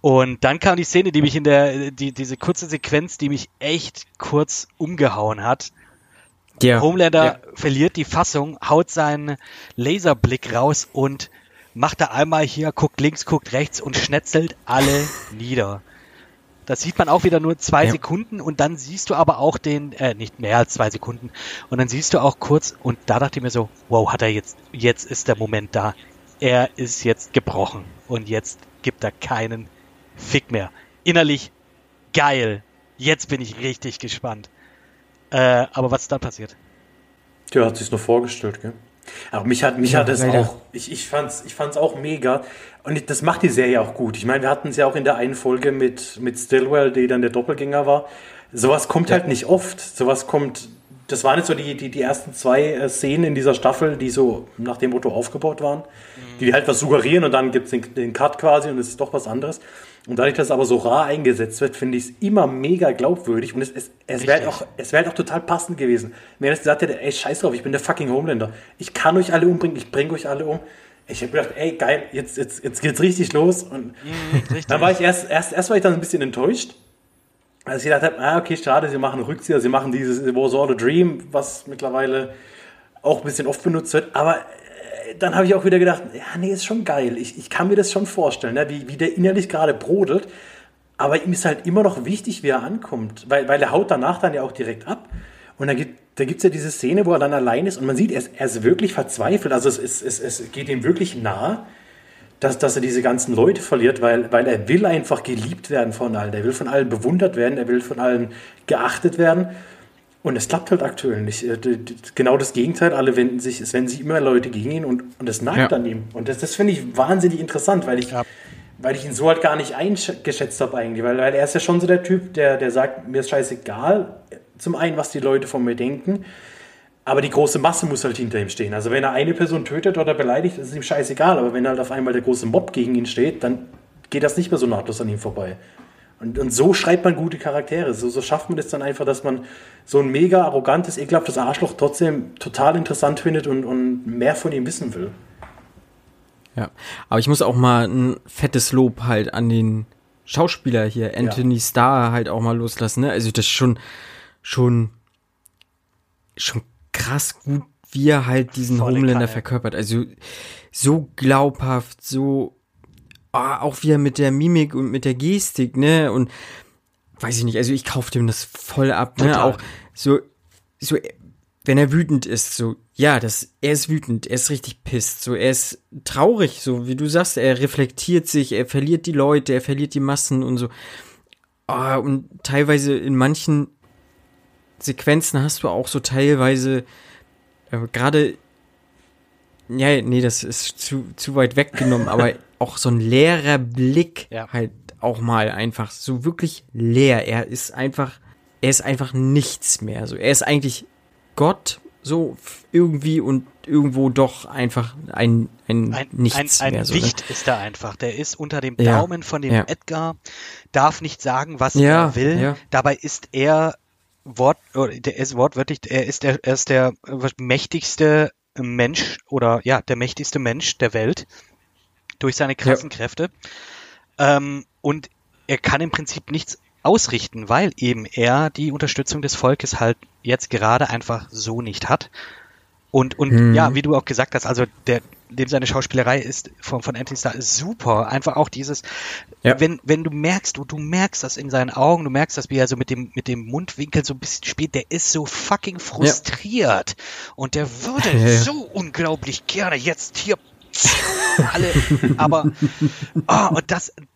Speaker 3: Und dann kam die Szene, die mich in der, die, diese kurze Sequenz, die mich echt kurz umgehauen hat. Ja. Homelander ja. verliert die Fassung, haut seinen Laserblick raus und macht da einmal hier, guckt links, guckt rechts und schnetzelt alle *laughs* nieder. Das sieht man auch wieder nur zwei ja. Sekunden und dann siehst du aber auch den, äh, nicht mehr als zwei Sekunden, und dann siehst du auch kurz, und da dachte ich mir so, wow, hat er jetzt, jetzt ist der Moment da. Er ist jetzt gebrochen und jetzt gibt er keinen Fick mehr. Innerlich geil. Jetzt bin ich richtig gespannt. Äh, aber was ist dann passiert?
Speaker 1: Ja, hat sich nur vorgestellt, gell? Aber mich hat, mich ja, hat es auch, ich, ich fand's, ich fand's auch mega. Und das macht die Serie auch gut. Ich meine, wir hatten es ja auch in der einen Folge mit, mit Stillwell, die dann der Doppelgänger war. Sowas kommt ja. halt nicht oft. Sowas kommt, das waren jetzt so die, die, die ersten zwei äh, Szenen in dieser Staffel, die so nach dem Motto aufgebaut waren. Mhm. Die halt was suggerieren und dann gibt's den, den Cut quasi und es ist doch was anderes. Und dadurch, dass es aber so rar eingesetzt wird, finde ich es immer mega glaubwürdig. Und es, es, es wäre halt auch, wär halt auch total passend gewesen. Wenn er gesagt hätte, ey, scheiß drauf, ich bin der fucking Homelander. Ich kann euch alle umbringen, ich bringe euch alle um. Ich habe gedacht, ey, geil, jetzt, jetzt, jetzt geht's richtig los. Und mm, richtig. dann war ich erst, erst, erst war ich dann ein bisschen enttäuscht. Als ich gedacht habe, ah, okay, schade, sie machen Rückzieher, sie machen dieses Was All a Dream, was mittlerweile auch ein bisschen oft benutzt wird. Aber dann habe ich auch wieder gedacht, ja, nee, ist schon geil. Ich, ich kann mir das schon vorstellen, ne? wie, wie der innerlich gerade brodelt. Aber ihm ist halt immer noch wichtig, wie er ankommt, weil, weil er haut danach dann ja auch direkt ab. Und da gibt da gibt's ja diese Szene, wo er dann allein ist und man sieht, er ist, er ist wirklich verzweifelt. Also es, es, es, es geht ihm wirklich nah, dass, dass er diese ganzen Leute verliert, weil, weil er will einfach geliebt werden von allen. Er will von allen bewundert werden, er will von allen geachtet werden. Und es klappt halt aktuell nicht. Äh, genau das Gegenteil, alle wenden sich, es wenden sich immer Leute gegen ihn und, und das nagt ja. an ihm. Und das, das finde ich wahnsinnig interessant, weil ich, ja. weil ich ihn so halt gar nicht eingeschätzt habe eigentlich. Weil, weil er ist ja schon so der Typ, der, der sagt, mir ist scheißegal, zum einen, was die Leute von mir denken, aber die große Masse muss halt hinter ihm stehen. Also wenn er eine Person tötet oder beleidigt, ist es ihm scheißegal. Aber wenn halt auf einmal der große Mob gegen ihn steht, dann geht das nicht mehr so nahtlos an ihm vorbei. Und, und so schreibt man gute Charaktere. So, so schafft man es dann einfach, dass man so ein mega arrogantes, ekelhaftes Arschloch trotzdem total interessant findet und, und mehr von ihm wissen will.
Speaker 2: Ja, aber ich muss auch mal ein fettes Lob halt an den Schauspieler hier, Anthony ja. Starr, halt auch mal loslassen. Ne? Also das ist schon, schon, schon krass gut, wie er halt diesen Volle Homelander Kanne. verkörpert. Also so glaubhaft, so auch wieder mit der Mimik und mit der Gestik, ne? Und weiß ich nicht, also ich kaufe dem das voll ab, ne?
Speaker 3: Total.
Speaker 2: Auch so, so, wenn er wütend ist, so, ja, das, er ist wütend, er ist richtig pisst, so, er ist traurig, so wie du sagst, er reflektiert sich, er verliert die Leute, er verliert die Massen und so. Ah, und teilweise in manchen Sequenzen hast du auch so teilweise äh, gerade ja, nee, das ist zu, zu weit weggenommen, aber *laughs* auch so ein leerer Blick
Speaker 3: Ja.
Speaker 2: halt auch mal einfach so wirklich leer. Er ist einfach, er ist einfach nichts mehr. So, er ist eigentlich Gott, so irgendwie und irgendwo doch einfach ein, ein,
Speaker 3: Ein,
Speaker 2: Nichts
Speaker 3: ein, ein
Speaker 2: mehr. So, ne?
Speaker 3: Wicht ist da einfach. Der ist unter dem
Speaker 2: Ja,
Speaker 3: Daumen von dem
Speaker 2: ja.
Speaker 3: Edgar, darf nicht sagen, was
Speaker 2: Ja,
Speaker 3: er will. Dabei ist er Wort, der ist wortwörtlich, er ist der, er ist der äh, mächtigste Mensch oder ja, der mächtigste Mensch der Welt durch seine krassen Kräfte. Ähm, und er kann im Prinzip nichts ausrichten, weil eben er die Unterstützung des Volkes halt jetzt gerade einfach so nicht hat. Und, und
Speaker 2: Hm.
Speaker 3: ja, wie du auch gesagt hast, also der, dem seine Schauspielerei ist von, von Anthony Starr ist super. Einfach auch dieses,
Speaker 2: Ja.
Speaker 3: wenn, wenn du merkst, du, du merkst das in seinen Augen, du merkst das, wie er so mit dem, mit dem Mundwinkel so ein bisschen spielt, der ist so fucking frustriert. Und der würde *laughs*
Speaker 2: Ja, ja.
Speaker 3: so unglaublich gerne jetzt hier *laughs* alle, aber ah, und das und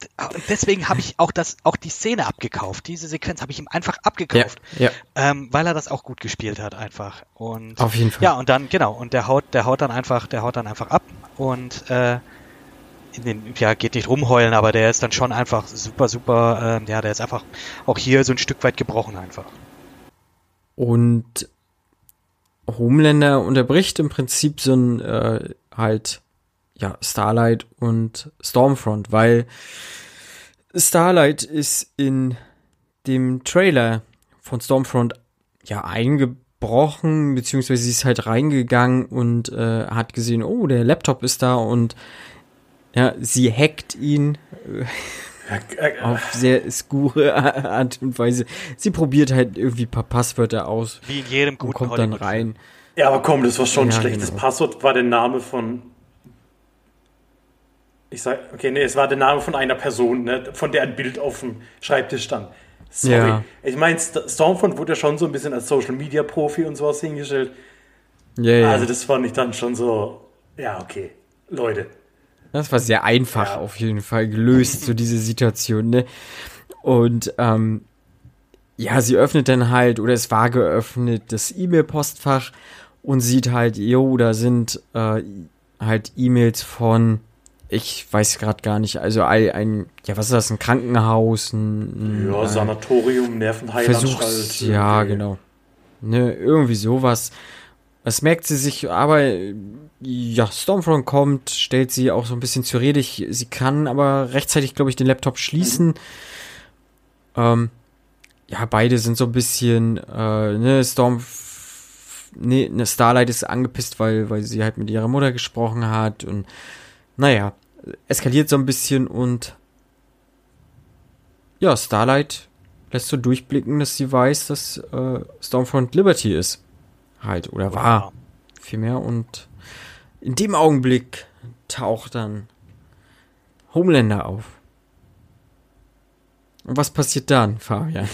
Speaker 3: deswegen habe ich auch das auch die Szene abgekauft. Diese Sequenz habe ich ihm einfach
Speaker 2: Ja,
Speaker 3: abgekauft,
Speaker 2: ja,
Speaker 3: ähm, weil er das auch gut gespielt hat einfach. Und
Speaker 2: auf jeden Fall.
Speaker 3: ja, und dann, genau, und der haut, der haut dann einfach, der haut dann einfach ab und äh, in den, ja, geht nicht rumheulen, aber der ist dann schon einfach super, super, ähm, ja, der ist einfach auch hier so ein Stück weit gebrochen einfach.
Speaker 2: Und Homelander unterbricht im Prinzip so ein äh, halt ja Starlight und Stormfront, weil Starlight ist in dem Trailer von Stormfront ja eingebrochen, beziehungsweise sie ist halt reingegangen und äh, hat gesehen, oh, der Laptop ist da und ja, sie hackt ihn
Speaker 1: Ja, äh,
Speaker 2: auf sehr skure Art und Weise. Sie probiert halt irgendwie ein paar Passwörter aus
Speaker 3: Wie in jedem
Speaker 2: und
Speaker 3: guten
Speaker 2: kommt dann rein.
Speaker 1: ja, aber komm, das war schon ein
Speaker 2: Ja,
Speaker 1: schlechtes
Speaker 2: genau.
Speaker 1: Passwort. War der Name von. Ich sag, okay, nee, es war der Name von einer Person, ne, von der ein Bild auf dem Schreibtisch stand. Sorry.
Speaker 2: Ja.
Speaker 1: Ich meine, St- Stormfront wurde ja schon so ein bisschen als Social Media Profi und sowas hingestellt.
Speaker 2: Ja, ja.
Speaker 1: Also, das fand ich dann schon so. Ja, okay. Leute.
Speaker 2: Das war sehr einfach
Speaker 1: Ja.
Speaker 2: auf jeden Fall gelöst, so diese Situation, ne? Und ähm, ja, sie öffnet dann halt, oder es war geöffnet, das E-Mail-Postfach und sieht halt, jo, da sind äh, halt E-Mails von, ich weiß gerade gar nicht, also ein, ein, ja, was ist das, ein Krankenhaus, ein,
Speaker 1: Ja, Sanatorium, Nervenheilanstalt.
Speaker 2: Versuchs, ja,
Speaker 1: irgendwie.
Speaker 2: genau. Ne, irgendwie sowas. Das merkt sie sich, aber ja, Stormfront kommt, stellt sie auch so ein bisschen zur Rede. Ich, sie kann aber rechtzeitig, glaube ich, den Laptop schließen. Ähm, ja, beide sind so ein bisschen, äh, ne, Storm, ne, Starlight ist angepisst, weil, weil sie halt mit ihrer Mutter gesprochen hat und naja, eskaliert so ein bisschen und ja, Starlight lässt so durchblicken, dass sie weiß, dass äh, Stormfront Liberty ist. Halt, oder war. Vielmehr. Und in dem Augenblick taucht dann Homelander auf. Und was passiert dann, Fabian?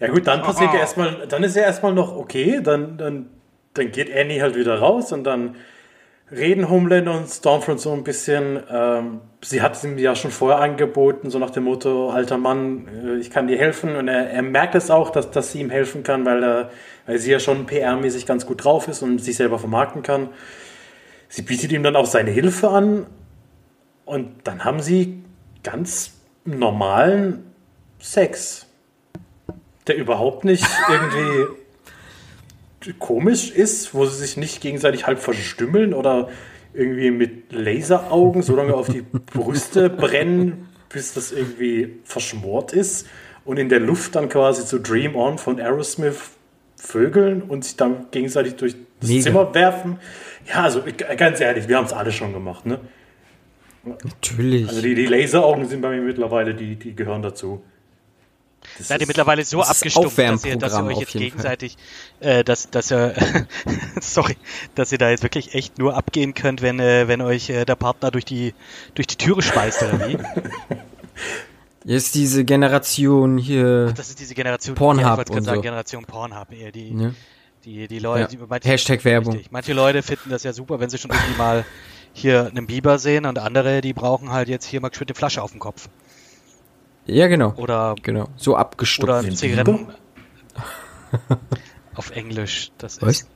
Speaker 1: Ja gut, dann passiert ja erstmal, dann ist ja erstmal noch okay, dann, dann, dann geht Annie halt wieder raus und dann reden Homelander und Stormfront so ein bisschen. Ähm, sie hat es ihm ja schon vorher angeboten, so nach dem Motto, alter Mann, äh, ich kann dir helfen. Und er, er merkt es auch, dass, dass sie ihm helfen kann, weil, er, weil sie ja schon PR-mäßig ganz gut drauf ist und sich selber vermarkten kann. Sie bietet ihm dann auch seine Hilfe an und dann haben sie ganz normalen Sex, der überhaupt nicht irgendwie komisch ist, wo sie sich nicht gegenseitig halb verstümmeln oder irgendwie mit Laseraugen so lange auf die Brüste *laughs* brennen, bis das irgendwie verschmort ist und in der Luft dann quasi zu Dream On von Aerosmith vögeln und sich dann gegenseitig durch das
Speaker 2: Mega.
Speaker 1: Zimmer werfen. Ja, also ganz ehrlich, wir haben es alle schon gemacht, ne?
Speaker 2: Natürlich.
Speaker 1: Also die, die Laseraugen sind bei mir mittlerweile, die, die gehören dazu.
Speaker 3: Das Seid ihr mittlerweile so abgestumpft, dass ihr, dass ihr euch jetzt gegenseitig, äh, dass, dass ihr, *laughs* sorry, dass ihr da jetzt wirklich echt nur abgehen könnt, wenn, äh, wenn euch äh, der Partner durch die, durch die Türe speist oder wie? *laughs*
Speaker 2: Jetzt diese Generation hier.
Speaker 3: Ach, das ist diese Generation
Speaker 2: Pornhub
Speaker 3: ich sagen,
Speaker 2: so.
Speaker 3: Generation Pornhub, eher die,
Speaker 2: ja.
Speaker 3: die, die Leute,
Speaker 2: Ja.
Speaker 3: die, manche,
Speaker 2: Hashtag Werbung.
Speaker 3: Richtig. Manche Leute finden das ja super, wenn sie schon irgendwie mal hier einen Biber sehen und andere, die brauchen halt jetzt hier mal geschwind eine Flasche auf dem Kopf.
Speaker 2: Ja, genau.
Speaker 3: Oder,
Speaker 2: Genau. So abgestumpft.
Speaker 3: oder Zigaretten. auf Englisch, das
Speaker 2: Was?
Speaker 3: ist.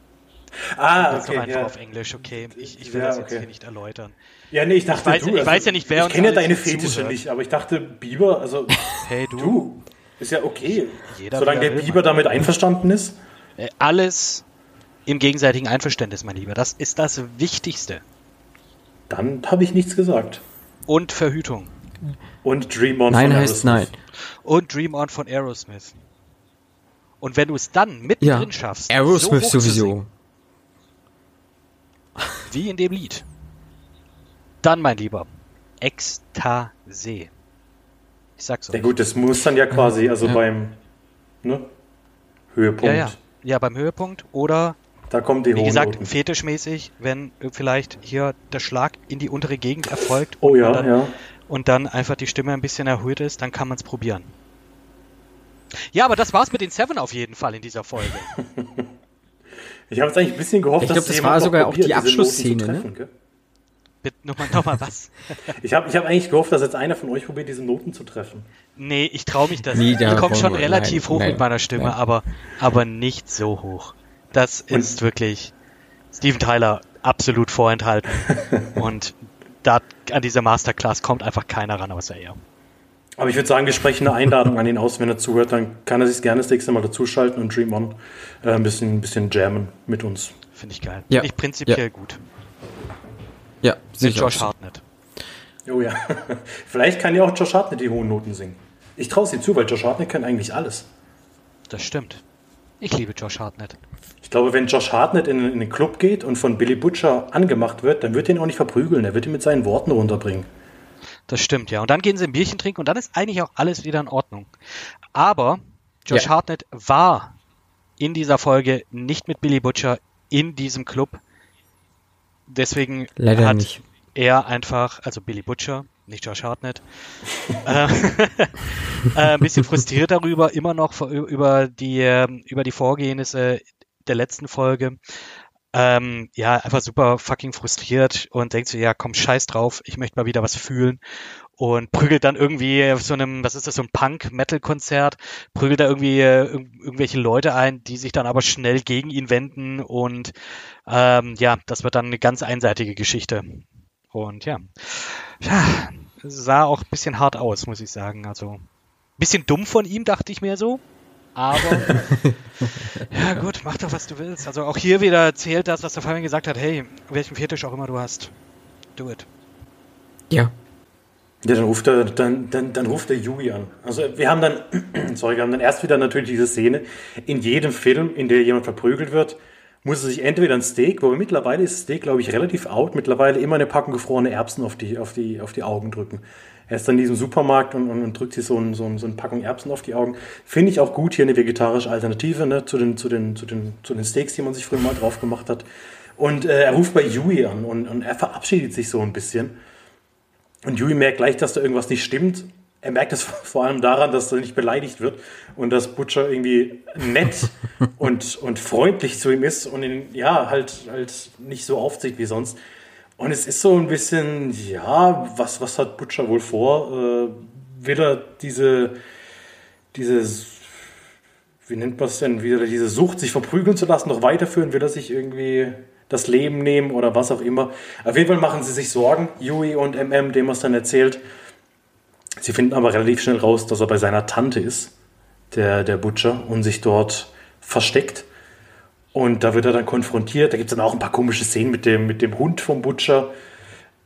Speaker 1: Ah,
Speaker 3: Das ist doch
Speaker 1: okay,
Speaker 3: einfach
Speaker 1: ja.
Speaker 3: auf Englisch, okay. Ich, ich will
Speaker 1: Ja,
Speaker 3: das jetzt
Speaker 1: okay.
Speaker 3: hier nicht erläutern.
Speaker 1: Ja, nee, ich dachte,
Speaker 3: Ich weiß-
Speaker 1: du,
Speaker 3: ich weiß ja nicht, wer
Speaker 1: Ich kenne ja deine Fetische
Speaker 3: zuhört.
Speaker 1: nicht, aber ich dachte, Biber, also *laughs*
Speaker 3: Hey du,
Speaker 1: du, ist ja okay.
Speaker 3: Jeder,
Speaker 1: Solange
Speaker 3: er
Speaker 1: der
Speaker 3: will,
Speaker 1: Biber damit einverstanden ist.
Speaker 3: äh, alles im gegenseitigen Einverständnis, mein Lieber. Das ist das Wichtigste.
Speaker 1: Dann habe ich nichts gesagt.
Speaker 3: Und Verhütung.
Speaker 1: Und Dream On
Speaker 2: Nein
Speaker 1: von
Speaker 2: heißt
Speaker 1: Aerosmith.
Speaker 2: nein.
Speaker 3: Und Dream On von Aerosmith. Und wenn du es dann mittendrin
Speaker 2: Ja.
Speaker 3: schaffst,
Speaker 2: Aerosmith
Speaker 3: so
Speaker 2: sowieso.
Speaker 3: singen, wie in dem Lied, dann, mein Lieber, Ekstase. Ich sag's
Speaker 1: Ja
Speaker 3: euch.
Speaker 1: gut, das muss dann ja quasi, also
Speaker 2: Ja.
Speaker 1: beim ne, Höhepunkt,
Speaker 3: Ja, ja. Ja, beim Höhepunkt oder,
Speaker 1: da kommt die
Speaker 3: wie gesagt,
Speaker 1: Noten.
Speaker 3: fetischmäßig, wenn vielleicht hier der Schlag in die untere Gegend erfolgt
Speaker 1: Oh
Speaker 3: und,
Speaker 1: ja,
Speaker 3: dann,
Speaker 1: ja.
Speaker 3: Und dann einfach die Stimme ein bisschen erhöht ist, dann kann man es probieren. Ja, aber das war's mit den Seven auf jeden Fall in dieser Folge. *laughs*
Speaker 1: Ich habe jetzt eigentlich ein bisschen gehofft,
Speaker 2: Ich glaub,
Speaker 1: dass
Speaker 2: das
Speaker 1: jemand
Speaker 2: war
Speaker 1: noch
Speaker 2: sogar auch
Speaker 1: probiert,
Speaker 2: die
Speaker 1: Noten zu
Speaker 2: Abschlussszene, ne?
Speaker 1: treffen?
Speaker 3: Bitte nochmal noch mal was. *laughs*
Speaker 1: Ich habe ich hab eigentlich gehofft, dass jetzt einer von euch probiert, diese Noten zu treffen.
Speaker 3: Nee, ich traue mich das.
Speaker 2: Nee,
Speaker 3: ich
Speaker 2: da
Speaker 3: komme schon relativ
Speaker 2: nein,
Speaker 3: hoch
Speaker 2: nein,
Speaker 3: mit meiner Stimme,
Speaker 2: nein.
Speaker 3: aber, aber nicht so hoch. Das ist wirklich Steven Tyler absolut vorenthalten. *laughs* Und da an dieser Masterclass kommt einfach keiner ran, außer er.
Speaker 1: Aber ich würde sagen, wir sprechen eine Einladung an ihn aus, wenn er zuhört, dann kann er sich gerne das nächste Mal dazuschalten und Dream On äh, ein bisschen, ein bisschen jammen mit uns.
Speaker 3: Finde ich geil.
Speaker 2: Ja.
Speaker 3: Finde ich prinzipiell
Speaker 2: Ja.
Speaker 3: gut.
Speaker 2: Ja,
Speaker 3: Mit
Speaker 2: sicher.
Speaker 3: Josh Hartnett.
Speaker 1: Oh ja. *laughs* Vielleicht kann ja auch Josh Hartnett die hohen Noten singen. Ich traue es ihm zu, weil Josh Hartnett kann eigentlich alles.
Speaker 3: Das stimmt. Ich liebe Josh Hartnett.
Speaker 1: Ich glaube, wenn Josh Hartnett in, in den Club geht und von Billy Butcher angemacht wird, dann wird er ihn auch nicht verprügeln. Er wird ihn mit seinen Worten runterbringen.
Speaker 3: Das stimmt, ja. Und dann gehen sie ein Bierchen trinken und dann ist eigentlich auch alles wieder in Ordnung. Aber Josh
Speaker 2: Ja.
Speaker 3: Hartnett war in dieser Folge nicht mit Billy Butcher in diesem Club. Deswegen
Speaker 2: Leider
Speaker 3: hat
Speaker 2: nicht.
Speaker 3: er einfach, also Billy Butcher, nicht Josh Hartnett, *laughs* äh, *laughs* äh, ein bisschen frustriert darüber, immer noch über die, ähm, über die Vorgehenisse der letzten Folge. Ähm, ja, einfach super fucking frustriert und denkt so, ja, komm, scheiß drauf, ich möchte mal wieder was fühlen. Und prügelt dann irgendwie auf so einem, was ist das, so ein Punk-Metal-Konzert, prügelt da irgendwie äh, irg irgendwelche Leute ein, die sich dann aber schnell gegen ihn wenden und ähm, ja, das wird dann eine ganz einseitige Geschichte. Und ja, ja, sah auch ein bisschen hart aus, muss ich sagen. Also, ein bisschen dumm von ihm, dachte ich mir so. Aber, *laughs* ja gut, mach doch, was du willst. Also auch hier wieder zählt das, was der Fabian gesagt hat. Hey, welchen Fetisch auch immer du hast, do it.
Speaker 2: Ja.
Speaker 1: Ja, dann ruft er, dann, dann, dann ruft er Yui an. Also wir haben dann, *clears throat* sorry, wir haben dann erst wieder natürlich diese Szene. In jedem Film, in der jemand verprügelt wird, muss er sich entweder ein Steak, wobei mittlerweile ist Steak, glaube ich, relativ out, mittlerweile immer eine Packung gefrorene Erbsen auf die, auf die, auf die Augen drücken. Er ist dann in diesem Supermarkt und, und, und drückt sich so, ein, so, ein, so eine Packung Erbsen auf die Augen. Finde ich auch gut, hier eine vegetarische Alternative ne, zu, den, zu, den, zu, den, zu den Steaks, die man sich früher mal drauf gemacht hat. Und äh, er ruft bei Yui an und, und er verabschiedet sich so ein bisschen. Und Yui merkt gleich, dass da irgendwas nicht stimmt. Er merkt es *laughs* vor allem daran, dass er nicht beleidigt wird und dass Butcher irgendwie nett *laughs* und, und freundlich zu ihm ist und ihn, ja, halt, halt nicht so aufzieht wie sonst. Und es ist so ein bisschen, ja, was, was hat Butcher wohl vor? Äh, will er diese, diese, wie nennt man es denn, wieder diese Sucht, sich verprügeln zu lassen, noch weiterführen? Will er sich irgendwie das Leben nehmen oder was auch immer? Auf jeden Fall machen sie sich Sorgen, Yui und MM, dem was dann erzählt. Sie finden aber relativ schnell raus, dass er bei seiner Tante ist, der, der Butcher, und sich dort versteckt. Und da wird er dann konfrontiert. Da gibt es dann auch ein paar komische Szenen mit dem, mit dem Hund vom Butcher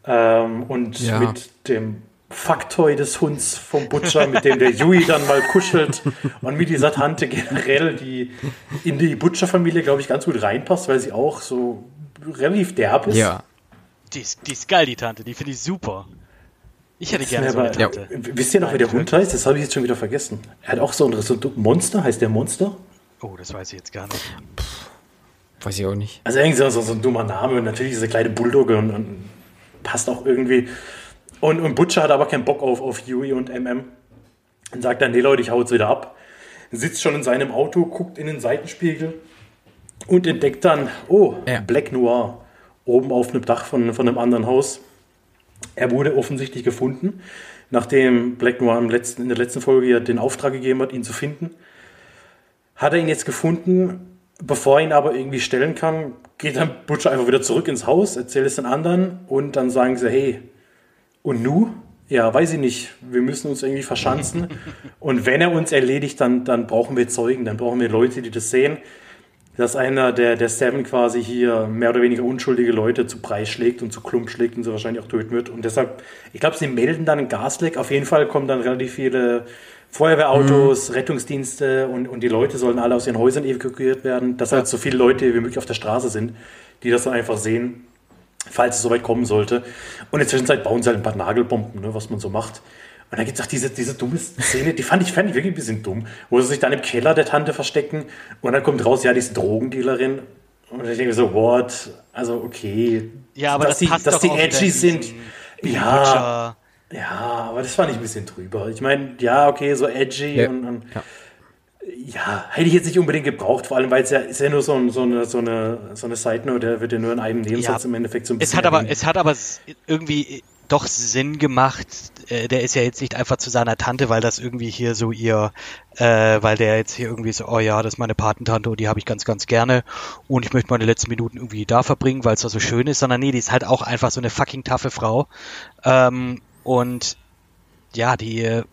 Speaker 1: ähm, und
Speaker 2: Ja.
Speaker 1: mit dem Faktoy des Hunds vom Butcher, mit dem der Yui dann mal kuschelt und mit dieser Tante generell, die in die Butcher-Familie, glaube ich, ganz gut reinpasst, weil sie auch so relativ derb ist.
Speaker 2: Ja.
Speaker 3: Die ist, die ist geil, die Tante, die finde ich super. Ich hätte gerne so eine
Speaker 1: aber,
Speaker 3: Tante.
Speaker 1: Wisst ihr noch, wie der Hund heißt? Das habe ich jetzt schon wieder vergessen. Er hat auch so ein, so ein Monster, heißt der Monster?
Speaker 3: Oh, das weiß ich jetzt gar nicht.
Speaker 2: Weiß ich auch nicht.
Speaker 1: Also irgendwie so, so, so ein dummer Name und natürlich diese kleine Bulldogge und, und passt auch irgendwie. Und, und Butcher hat aber keinen Bock auf, auf Huey und MM. Und sagt dann, nee Leute, ich hau jetzt wieder ab. Sitzt schon in seinem Auto, guckt in den Seitenspiegel und entdeckt dann, oh,
Speaker 2: Ja.
Speaker 1: Black Noir, oben auf einem Dach von, von einem anderen Haus. Er wurde offensichtlich gefunden, nachdem Black Noir im letzten, in der letzten Folge ja den Auftrag gegeben hat, ihn zu finden. Hat er ihn jetzt gefunden, bevor er ihn aber irgendwie stellen kann, geht dann Butcher einfach wieder zurück ins Haus, erzählt es den anderen und dann sagen sie, hey, und nu? Ja, weiß ich nicht. Wir müssen uns irgendwie verschanzen. *laughs* Und wenn er uns erledigt, dann, dann brauchen wir Zeugen, dann brauchen wir Leute, die das sehen. Dass einer der, der Seven quasi hier mehr oder weniger unschuldige Leute zu Preis schlägt und zu Klump schlägt und sie wahrscheinlich auch töten wird. Und deshalb, ich glaube, sie melden dann einen Gasleck. Auf jeden Fall kommen dann relativ viele Feuerwehrautos, Rettungsdienste und, und die Leute sollen alle aus ihren Häusern evakuiert werden, dass halt so viele Leute wie möglich auf der Straße sind, die das dann einfach sehen falls es soweit kommen sollte. Und in der Zwischenzeit bauen sie halt ein paar Nagelbomben, ne, was man so macht. Und dann gibt es auch diese, diese dumme Szene, die fand ich, fand ich wirklich ein bisschen dumm, wo sie sich dann im Keller der Tante verstecken und dann kommt raus, ja, die ist Drogendealerin. Und ich denke so, what? Also, okay.
Speaker 3: Ja, aber
Speaker 1: dass
Speaker 3: das
Speaker 1: die,
Speaker 3: passt
Speaker 1: dass
Speaker 3: doch
Speaker 1: die edgy
Speaker 3: in
Speaker 1: sind. Ja,
Speaker 3: Butcher.
Speaker 1: ja, aber das fand ich ein bisschen drüber. Ich meine, ja, okay, so edgy
Speaker 2: Ja.
Speaker 1: und, und
Speaker 2: Ja.
Speaker 1: ja, hätte ich jetzt nicht unbedingt gebraucht, vor allem, weil es ja, ist ja nur so, ein- so eine, so eine, so eine Side Note, der wird ja nur in einem Nebensatz im Endeffekt so ein
Speaker 3: Es
Speaker 1: bisschen
Speaker 3: hat aber, es hat aber irgendwie doch Sinn gemacht. Äh, Der ist ja jetzt nicht einfach zu seiner Tante, weil das irgendwie hier so ihr, äh, weil der jetzt hier irgendwie so, oh ja, das ist meine Patentante und die habe ich ganz, ganz gerne und ich möchte meine letzten Minuten irgendwie da verbringen, weil es da so schön ist, sondern nee, die ist halt auch einfach so eine fucking taffe Frau. Ähm, und ja, die äh,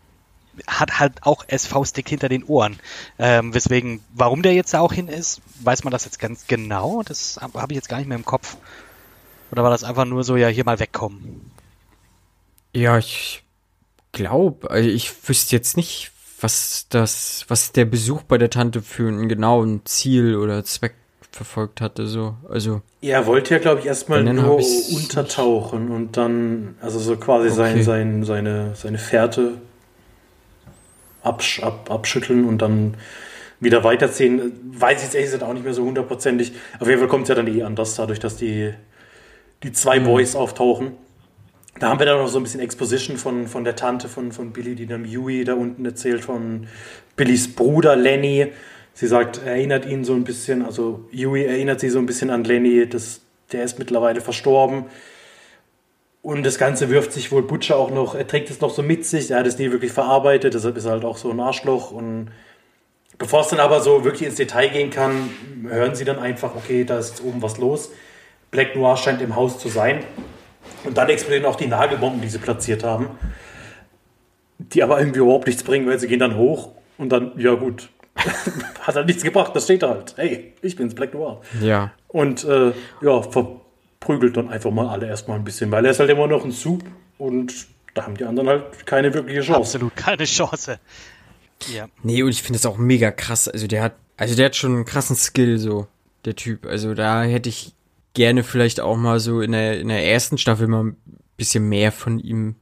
Speaker 3: hat halt auch SV-Stick hinter den Ohren. Ähm, weswegen, warum der jetzt da auch hin ist, weiß man das jetzt ganz genau? Das habe hab ich jetzt gar nicht mehr im Kopf. Oder war das einfach nur so, ja, hier mal wegkommen?
Speaker 2: Ja, ich glaube, also ich wüsste jetzt nicht, was das, was der Besuch bei der Tante für einen genauen Ziel oder Zweck verfolgt hatte, so. Also,
Speaker 1: Er wollte ja, glaube ich, erstmal nur untertauchen und dann, also so quasi sein,
Speaker 2: Okay.
Speaker 1: sein, seine, seine Fährte absch ab, abschütteln und dann wieder weiterziehen. Weiß ich jetzt ehrlich gesagt auch nicht mehr so hundertprozentig. Auf jeden Fall kommt es ja dann eh anders, dadurch, dass die, die zwei
Speaker 2: Mhm.
Speaker 1: Boys auftauchen. Da haben wir dann noch so ein bisschen Exposition von, von der Tante von, von Billy, die dann Yui da unten erzählt, von Billys Bruder Lenny. Sie sagt, er erinnert ihn so ein bisschen, also Yui erinnert sie so ein bisschen an Lenny, das, der ist mittlerweile verstorben. Und das Ganze wirft sich wohl Butcher auch noch, er trägt es noch so mit sich, er hat es nie wirklich verarbeitet, deshalb ist er halt auch so ein Arschloch. Und bevor es dann aber so wirklich ins Detail gehen kann, hören sie dann einfach, okay, da ist oben was los. Black Noir scheint im Haus zu sein. Und dann explodieren auch die Nagelbomben, die sie platziert haben. Die aber irgendwie überhaupt nichts bringen, weil sie gehen dann hoch und dann, ja gut, *laughs* hat halt nichts gebracht, das steht da halt. Hey, ich bin's, Black Noir.
Speaker 2: ja.
Speaker 1: Und äh, ja, verprügelt dann einfach mal alle erstmal ein bisschen, weil er ist halt immer noch ein Soup und da haben die anderen halt keine wirkliche Chance.
Speaker 3: Absolut keine Chance. Ja.
Speaker 2: Nee, und ich finde es auch mega krass. Also der hat, also der hat schon einen krassen Skill, so, der Typ. Also da hätte ich gerne vielleicht auch mal so in der, in der ersten Staffel mal ein bisschen mehr von ihm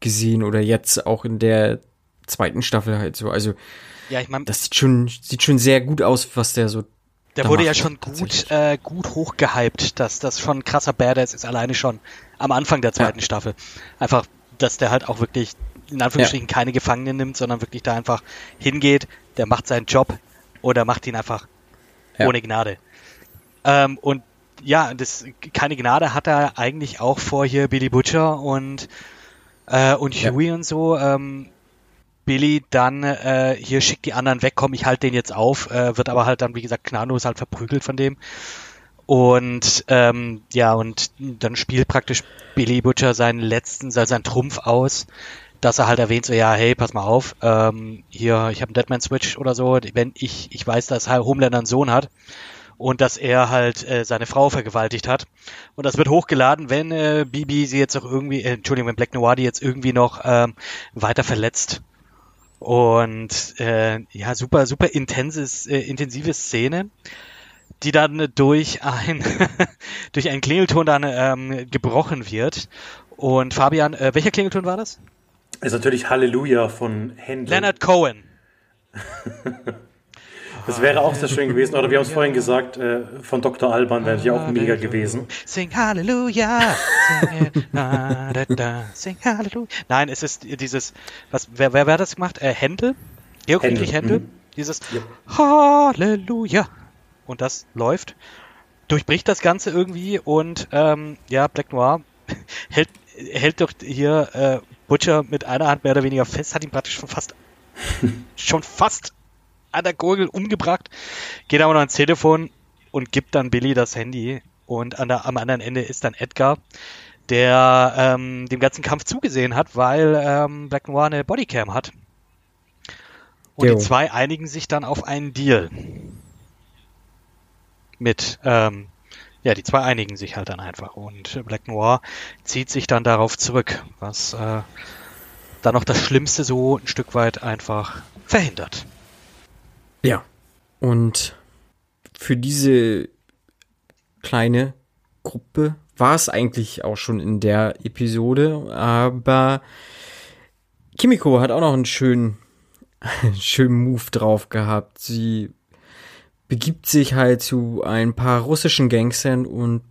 Speaker 2: gesehen oder jetzt auch in der zweiten Staffel halt so. Also
Speaker 3: Ja, ich meine,
Speaker 2: das sieht schon, sieht schon sehr gut aus, was der so
Speaker 3: der wurde ja schon gut, äh, gut hochgehypt, dass das schon ein krasser Badass ist, alleine schon am Anfang der zweiten
Speaker 2: Ja.
Speaker 3: Staffel. Einfach, dass der halt auch wirklich in Anführungsstrichen keine Gefangenen nimmt, sondern wirklich da einfach hingeht, der macht seinen Job oder macht ihn einfach
Speaker 2: Ja.
Speaker 3: ohne Gnade. Ähm, und ja, das keine Gnade hat er eigentlich auch vor hier Billy Butcher und äh, und
Speaker 2: Ja.
Speaker 3: Huey und so. Ähm, Billy dann äh, hier schickt die anderen weg, komm, ich halte den jetzt auf, äh, wird aber halt dann, wie gesagt, gnadenlos halt verprügelt von dem. Und ähm, ja, und dann spielt praktisch Billy Butcher seinen letzten, seinen Trumpf aus, dass er halt erwähnt, so ja, hey, pass mal auf, ähm, hier, ich habe einen Deadman Switch oder so, wenn ich, ich weiß, dass Homelander einen Sohn hat und dass er halt äh, seine Frau vergewaltigt hat. Und das wird hochgeladen, wenn äh, Bibi sie jetzt auch irgendwie, äh, Entschuldigung, wenn Black Noir die jetzt irgendwie noch ähm, weiter verletzt. Und äh, ja, super, super intenses, äh, intensive Szene, die dann durch ein *laughs* durch einen Klingelton dann ähm, gebrochen wird Und Fabian, äh, welcher Klingelton war das?
Speaker 1: Ist natürlich Halleluja von Händel.
Speaker 3: Leonard Cohen. *laughs*
Speaker 1: Das wäre auch sehr schön gewesen. Oder wir haben es vorhin gesagt, äh, von Dr. Alban wäre ja auch mega gewesen.
Speaker 3: Sing Halleluja. Sing, da, da, da, sing Halleluja. Nein, es ist dieses, was, wer, wer, wer hat das gemacht? Äh, Händel? Georg
Speaker 1: Händel,
Speaker 3: Friedrich Händel?
Speaker 1: mhm.
Speaker 3: Dieses
Speaker 1: Ja.
Speaker 3: Halleluja. Und das läuft. Durchbricht das Ganze irgendwie und ähm, ja, Black Noir *laughs* hält, hält doch hier äh, Butcher mit einer Hand mehr oder weniger fest, hat ihn praktisch schon fast *laughs* schon fast an der Gurgel umgebracht, geht aber noch ans Telefon und gibt dann Billy das Handy und an der, am anderen Ende ist dann Edgar, der ähm, dem ganzen Kampf zugesehen hat, weil ähm, Black Noir eine Bodycam hat. Und
Speaker 2: Jo.
Speaker 3: die zwei einigen sich dann auf einen Deal. Mit, ähm, ja, die zwei einigen sich halt dann einfach. Und Black Noir zieht sich dann darauf zurück, was äh, dann noch das Schlimmste so ein Stück weit einfach verhindert.
Speaker 2: Ja. Und für diese kleine Gruppe war es eigentlich auch schon in der Episode, aber Kimiko hat auch noch einen schönen, *laughs* schönen Move drauf gehabt. Sie begibt sich halt zu ein paar russischen Gangstern und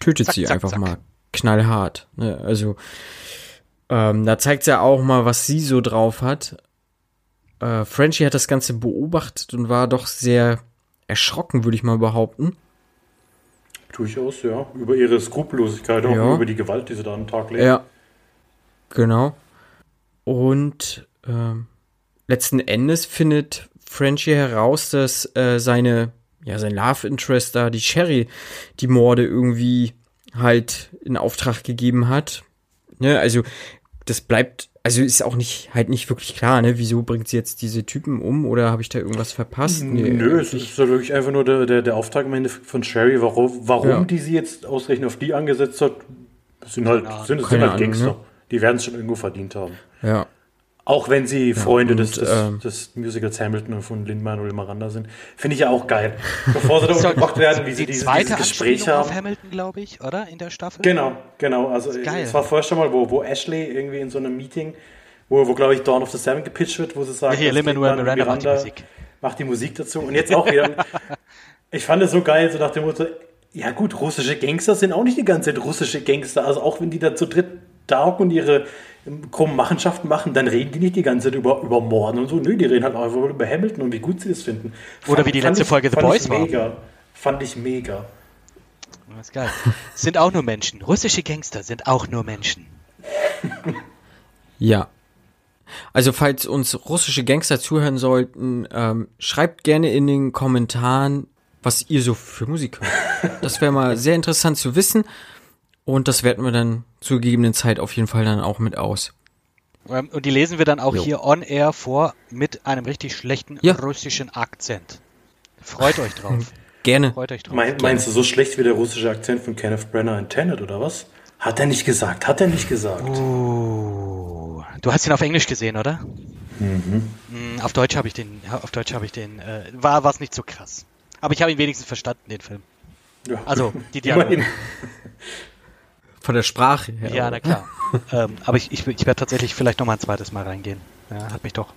Speaker 2: tötet
Speaker 3: Zack,
Speaker 2: sie
Speaker 3: zack,
Speaker 2: einfach
Speaker 3: zack.
Speaker 2: mal knallhart. Ne? Also ähm, da zeigt sie auch mal, was sie so drauf hat. Äh, Frenchie hat das Ganze beobachtet und war doch sehr erschrocken, würde ich mal behaupten.
Speaker 1: Durchaus, ja. Über ihre Skrupellosigkeit, auch
Speaker 2: Ja.
Speaker 1: über die Gewalt, die sie da an den Tag legt.
Speaker 2: Ja. Genau. Und ähm, letzten Endes findet Frenchie heraus, dass äh, seine, ja, sein Love Interest da, die Sherry, die Morde irgendwie halt in Auftrag gegeben hat. Ne, also das bleibt, also ist auch nicht, halt nicht wirklich klar, ne? Wieso bringt sie jetzt diese Typen um oder habe ich da irgendwas verpasst? Nee,
Speaker 1: Nö, es ist so wirklich einfach nur der, der, der Auftrag am Ende von Sherry, warum, warum
Speaker 2: Ja.
Speaker 1: die sie jetzt ausgerechnet auf die angesetzt hat, sind halt, sind, sind halt
Speaker 2: Ahnung,
Speaker 1: Gangster.
Speaker 2: ne?
Speaker 1: Die werden es schon irgendwo verdient haben.
Speaker 2: Ja.
Speaker 1: Auch wenn sie Freunde
Speaker 2: und,
Speaker 1: des, des,
Speaker 2: ähm,
Speaker 1: des Musicals Hamilton und von Lin-Manuel Miranda sind. Finde ich ja auch geil. Bevor sie *laughs* da umgebracht werden, wie sie
Speaker 3: die
Speaker 1: dieses,
Speaker 3: zweite
Speaker 1: dieses Gespräch
Speaker 3: Anspielung auf
Speaker 1: haben.
Speaker 3: Hamilton, glaube ich, oder? In der Staffel?
Speaker 1: Genau, genau. Also es war vorher schon mal, wo, wo Ashley irgendwie in so einem Meeting, wo, wo glaube ich Dawn of the Seven gepitcht wird, wo sie sagt,
Speaker 3: Ja, hier, Lin-Manuel
Speaker 1: Lin-Manuel
Speaker 3: Miranda macht die Musik.
Speaker 1: macht die Musik dazu. Und jetzt auch wieder. *laughs* ich fand es so geil, so nach dem Motto, ja gut, russische Gangster sind auch nicht die ganze Zeit russische Gangster. Also auch wenn die da zu dritt hocken und ihre ähm, krummen Machenschaften machen, dann reden die nicht die ganze Zeit über, über Morden und so. Nö, die reden halt einfach über Hamilton und wie gut sie das finden.
Speaker 3: Oder wie die letzte
Speaker 1: ich,
Speaker 3: Folge The
Speaker 1: fand
Speaker 3: Boys
Speaker 1: ich
Speaker 3: war.
Speaker 1: mega. Fand ich mega.
Speaker 3: Das ist geil. sind auch nur Menschen. Russische Gangster sind auch nur Menschen. *laughs*
Speaker 2: Ja. Also falls uns russische Gangster zuhören sollten, ähm, schreibt gerne in den Kommentaren, was ihr so für Musik hört. Das wäre mal *laughs* sehr interessant zu wissen. Und das werten wir dann zur gegebenen Zeit auf jeden Fall dann auch mit aus.
Speaker 3: Ähm, Und die lesen wir dann auch
Speaker 2: Jo.
Speaker 3: hier on air vor mit einem richtig schlechten
Speaker 2: Ja.
Speaker 3: russischen Akzent. Freut euch drauf. *laughs*
Speaker 2: Gerne.
Speaker 3: Freut euch drauf.
Speaker 1: Mein, meinst du so schlecht wie der russische Akzent von Kenneth Brenner in Tenet oder was? Hat er nicht gesagt, hat er nicht gesagt.
Speaker 3: Oh. Du hast ihn auf Englisch gesehen, oder?
Speaker 1: Mhm.
Speaker 3: Mm, Auf Deutsch habe ich den, auf Deutsch habe ich den, äh, war was nicht so krass. Aber ich habe ihn wenigstens verstanden, den Film.
Speaker 1: Ja.
Speaker 3: Also, die *laughs* Dialoge.
Speaker 2: Von der Sprache her.
Speaker 3: Ja, na klar. *laughs* ähm, aber ich, ich, ich werde tatsächlich vielleicht noch mal ein zweites Mal reingehen. Ja, hat mich doch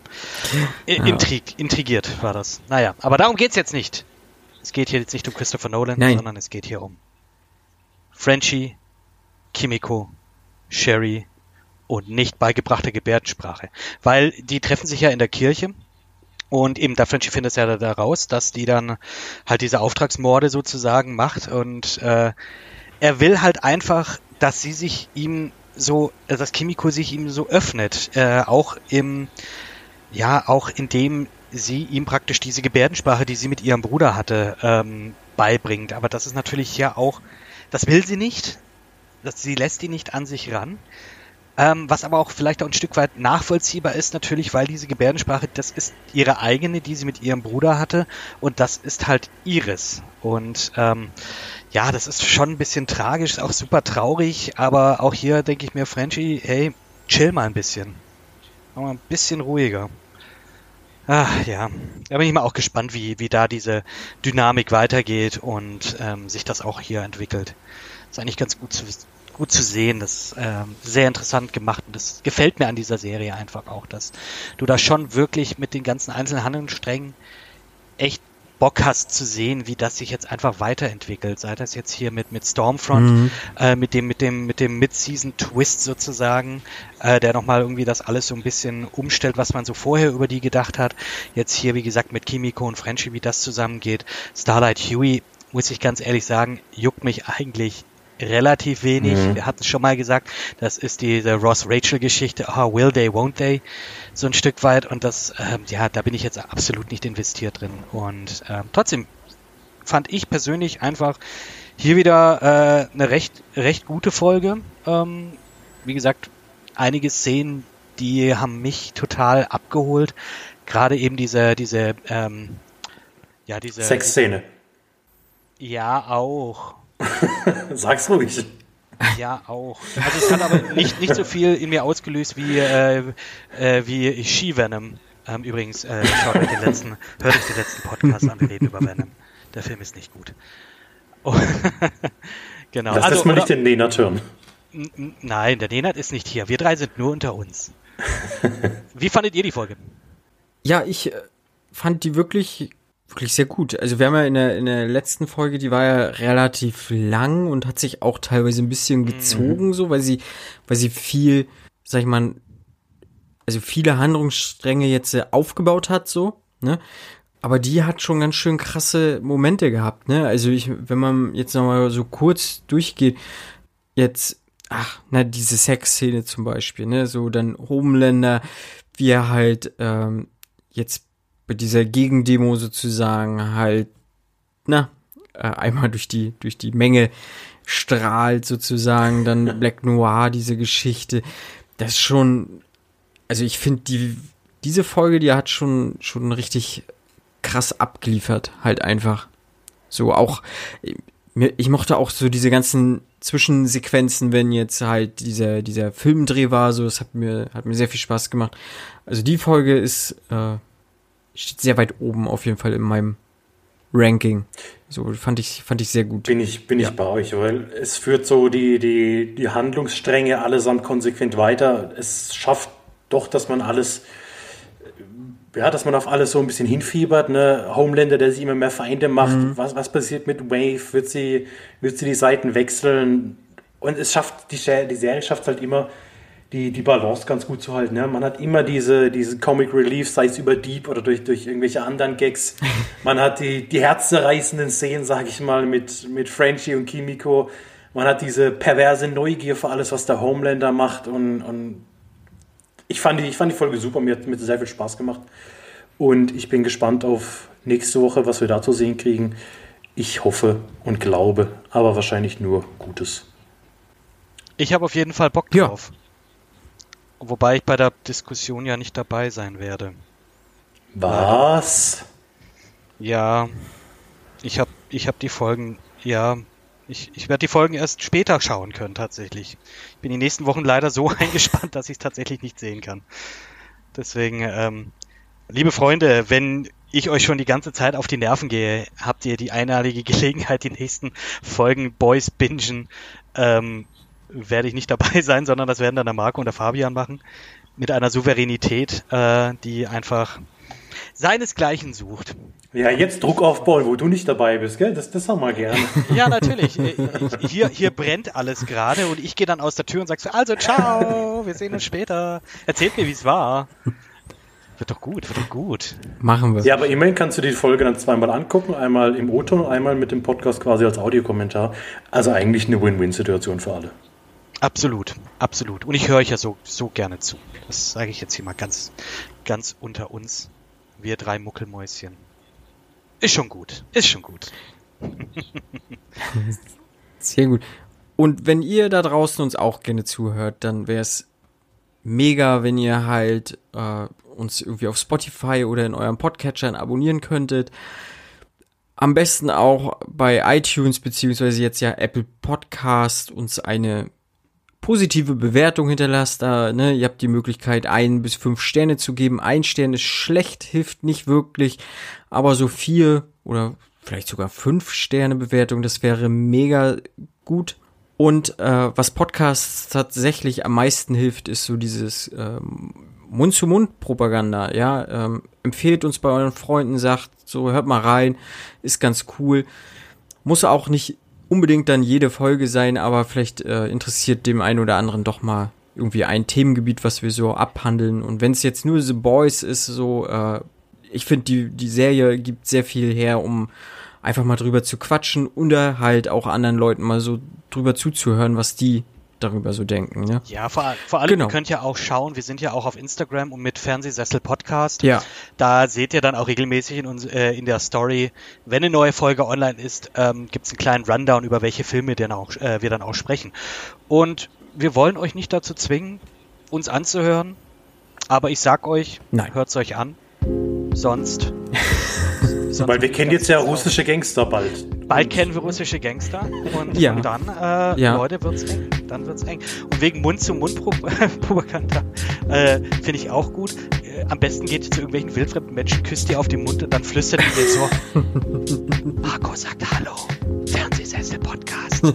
Speaker 3: i- intrig, intrigiert, war das. Naja, aber darum geht's jetzt nicht. Es geht hier jetzt nicht um Christopher Nolan,
Speaker 2: Nein.
Speaker 3: sondern es geht hier um Frenchie, Kimiko, Sherry und nicht beigebrachte Gebärdensprache. Weil die treffen sich ja in der Kirche und eben da Frenchie findet es ja da raus, dass die dann halt diese Auftragsmorde sozusagen macht und äh, er will halt einfach, dass sie sich ihm so, äh, dass Kimiko sich ihm so öffnet, äh, auch im, ja, auch indem sie ihm praktisch diese Gebärdensprache, die sie mit ihrem Bruder hatte, ähm, beibringt. Aber das ist natürlich ja auch, das will sie nicht, das, sie lässt ihn nicht an sich ran. Ähm, was aber auch vielleicht auch ein Stück weit nachvollziehbar ist, natürlich, weil diese Gebärdensprache, das ist ihre eigene, die sie mit ihrem Bruder hatte, und das ist halt ihres. Und ähm, ja, das ist schon ein bisschen tragisch, ist auch super traurig, aber auch hier denke ich mir, Frenchie, hey, chill mal ein bisschen. Mach mal ein bisschen ruhiger. Ach ja, da bin ich mal auch gespannt, wie, wie da diese Dynamik weitergeht und ähm, sich das auch hier entwickelt. Ist eigentlich ganz gut zu, gut zu sehen. Das ist ähm, sehr interessant gemacht und das gefällt mir an dieser Serie einfach auch, dass du da schon wirklich mit den ganzen einzelnen Handlungssträngen echt Bock hast zu sehen, wie das sich jetzt einfach weiterentwickelt. Sei das jetzt hier mit, mit Stormfront, mhm. äh, mit dem, mit dem, mit dem Mid-Season-Twist sozusagen, äh, der nochmal irgendwie das alles so ein bisschen umstellt, was man so vorher über die gedacht hat. Jetzt hier, wie gesagt, mit Kimiko und Frenchie, wie das zusammengeht. Starlight Huey, muss ich ganz ehrlich sagen, juckt mich eigentlich relativ wenig. Mhm. Wir hatten es schon mal gesagt, das ist diese Ross-Rachel-Geschichte, oh, will they, won't they, so ein Stück weit. Und das, ähm, ja, da bin ich jetzt absolut nicht investiert drin. Und ähm, trotzdem fand ich persönlich einfach hier wieder äh, eine recht, recht gute Folge. Ähm, wie gesagt, einige Szenen, die haben mich total abgeholt. Gerade eben diese, diese, ähm, ja, diese.
Speaker 1: Sexszene.
Speaker 3: Ja, auch. *laughs*
Speaker 1: Sag's ruhig.
Speaker 3: Ja, auch. Also es hat aber nicht, nicht so viel in mir ausgelöst wie, äh, äh, wie She-Venom. Ähm, übrigens, äh, schaut euch den letzten, hört euch den letzten Podcast an, wir reden über Venom. Der Film ist nicht gut. Oh, *laughs*
Speaker 1: genau. Lass also, das mal nicht den Nenat hören.
Speaker 3: Nein, der Nenat ist nicht hier. Wir drei sind nur unter uns. *laughs* Wie fandet ihr die Folge?
Speaker 2: Ja, ich äh, fand die wirklich wirklich sehr gut. Also wir haben ja in der, in der letzten Folge, die war ja relativ lang und hat sich auch teilweise ein bisschen mhm. gezogen, mhm. so, weil sie, weil sie viel, sag ich mal, also viele Handlungsstränge jetzt äh, aufgebaut hat, so, ne? Aber die hat schon ganz schön krasse Momente gehabt, ne? Also ich, wenn man jetzt nochmal so kurz durchgeht, jetzt, ach, na, diese Sexszene zum Beispiel, ne? So dann Homelander, wie er halt ähm, jetzt bei dieser Gegendemo sozusagen halt, na, äh, einmal durch die, durch die Menge strahlt sozusagen, dann *laughs* Black Noir, diese Geschichte. Das ist schon, also ich finde die, diese Folge, die hat schon, schon richtig krass abgeliefert, halt einfach. So auch, ich mochte auch so diese ganzen Zwischensequenzen, wenn jetzt halt dieser, dieser Filmdreh war, so, das hat mir, hat mir sehr viel Spaß gemacht. Also die Folge ist, äh, steht sehr weit oben auf jeden Fall in meinem Ranking. So fand ich, fand ich sehr gut.
Speaker 1: Bin ich, bin ja. ich bei euch, weil es führt so die, die, die Handlungsstränge allesamt konsequent weiter. Es schafft doch, dass man alles, ja, dass man auf alles so ein bisschen hinfiebert, ne? Homelander, der sich immer mehr Feinde macht. Mhm. Was, was passiert mit Wave? Wird sie, wird sie die Seiten wechseln? Und es schafft, die, die Serie schafft halt immer, die, die Balance ganz gut zu halten. Ja? Man hat immer diese, diese Comic Relief, sei es über Deep oder durch, durch irgendwelche anderen Gags. *laughs* Man hat die, die herzzerreißenden Szenen, sage ich mal, mit, mit Frenchie und Kimiko. Man hat diese perverse Neugier für alles, was der Homelander macht. Und, und ich, fand die, ich fand die Folge super, mir hat, mir sehr viel Spaß gemacht. Und ich bin gespannt auf nächste Woche, was wir da zu sehen kriegen. Ich hoffe und glaube, aber wahrscheinlich nur Gutes.
Speaker 3: Ich habe auf jeden Fall Bock drauf. Ja. Wobei ich bei der Diskussion ja nicht dabei sein werde.
Speaker 1: Was?
Speaker 3: Ja, ich habe ich hab die Folgen, ja, ich, ich werde die Folgen erst später schauen können tatsächlich. Ich bin die nächsten Wochen leider so *laughs* eingespannt, dass ich es tatsächlich nicht sehen kann. Deswegen, ähm, liebe Freunde, wenn ich euch schon die ganze Zeit auf die Nerven gehe, habt ihr die einmalige *laughs* Gelegenheit, die nächsten Folgen Boys bingen ähm, werde ich nicht dabei *laughs* sein, sondern das werden dann der Marco und der Fabian machen. Mit einer Souveränität, äh, die einfach seinesgleichen sucht.
Speaker 1: Ja, jetzt Druck aufbauen, wo du nicht dabei bist, gell? Das, das haben wir gerne. *laughs*
Speaker 3: Ja, natürlich. Äh, hier, hier brennt alles gerade und ich gehe dann aus der Tür und sag so, also ciao, wir sehen uns später. Erzählt mir, wie es war. Wird doch gut, wird doch gut.
Speaker 2: Machen wir.
Speaker 1: Ja, aber immerhin kannst du die Folge dann zweimal angucken, einmal im O-Ton und einmal mit dem Podcast quasi als Audiokommentar. Also eigentlich eine Win-Win-Situation für alle.
Speaker 3: Absolut, absolut. Und ich höre euch ja so, so gerne zu. Das sage ich jetzt hier mal ganz, ganz unter uns. Wir drei Muckelmäuschen. Ist schon gut, ist schon gut. *laughs*
Speaker 2: Sehr gut. Und wenn ihr da draußen uns auch gerne zuhört, dann wäre es mega, wenn ihr halt äh, uns irgendwie auf Spotify oder in eurem Podcatchern abonnieren könntet. Am besten auch bei iTunes beziehungsweise jetzt ja Apple Podcast uns eine positive Bewertung hinterlasst, da, ne, ihr habt die Möglichkeit, ein bis fünf Sterne zu geben. Ein Stern ist schlecht, hilft nicht wirklich, aber so vier oder vielleicht sogar fünf Sterne Bewertung, das wäre mega gut. Und äh, was Podcasts tatsächlich am meisten hilft, ist so dieses ähm, Mund-zu-Mund-Propaganda. Ja, ähm, empfehlt uns bei euren Freunden, sagt so, hört mal rein, ist ganz cool. Muss auch nicht unbedingt dann jede Folge sein, aber vielleicht äh, interessiert dem einen oder anderen doch mal irgendwie ein Themengebiet, was wir so abhandeln. Und wenn es jetzt nur The Boys ist, so, äh, ich finde, die, die Serie gibt sehr viel her, um einfach mal drüber zu quatschen oder halt auch anderen Leuten mal so drüber zuzuhören, was die darüber so denken. Ne?
Speaker 3: Ja, vor, vor allem, genau. ihr könnt ja auch schauen, wir sind ja auch auf Instagram und mit Fernsehsessel Podcast.
Speaker 2: Ja.
Speaker 3: Da seht ihr dann auch regelmäßig in, uns, äh, in der Story, wenn eine neue Folge online ist, ähm, gibt es einen kleinen Rundown, über welche Filme dann auch, äh, wir dann auch sprechen. Und wir wollen euch nicht dazu zwingen, uns anzuhören, aber ich sag euch, hört es euch an. Sonst.
Speaker 1: Sonst Weil wir kennen jetzt ja russische Gangster bald.
Speaker 3: Bald kennen wir russische Gangster und, ja. und dann, äh, ja. Leute, wird's eng. Dann wird's eng. Und wegen Mund-zu-Mund-Propaganda *laughs* äh, finde ich auch gut. Äh, am besten geht ihr zu irgendwelchen wildfremden Menschen, küsst ihr auf den Mund und dann flüstert ihr so. *laughs* Marco sagt Hallo. Fernsehsessel-Podcast. *laughs*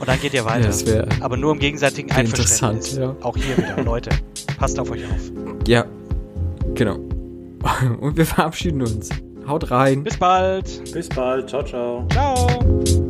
Speaker 3: Und dann geht ihr weiter. Ja, Aber nur im gegenseitigen Einverständnis. Ja. Auch hier wieder, Leute. Passt auf euch auf.
Speaker 2: Ja, genau. Und wir verabschieden uns. Haut rein.
Speaker 3: Bis bald.
Speaker 1: Bis bald. Ciao, ciao.
Speaker 3: Ciao.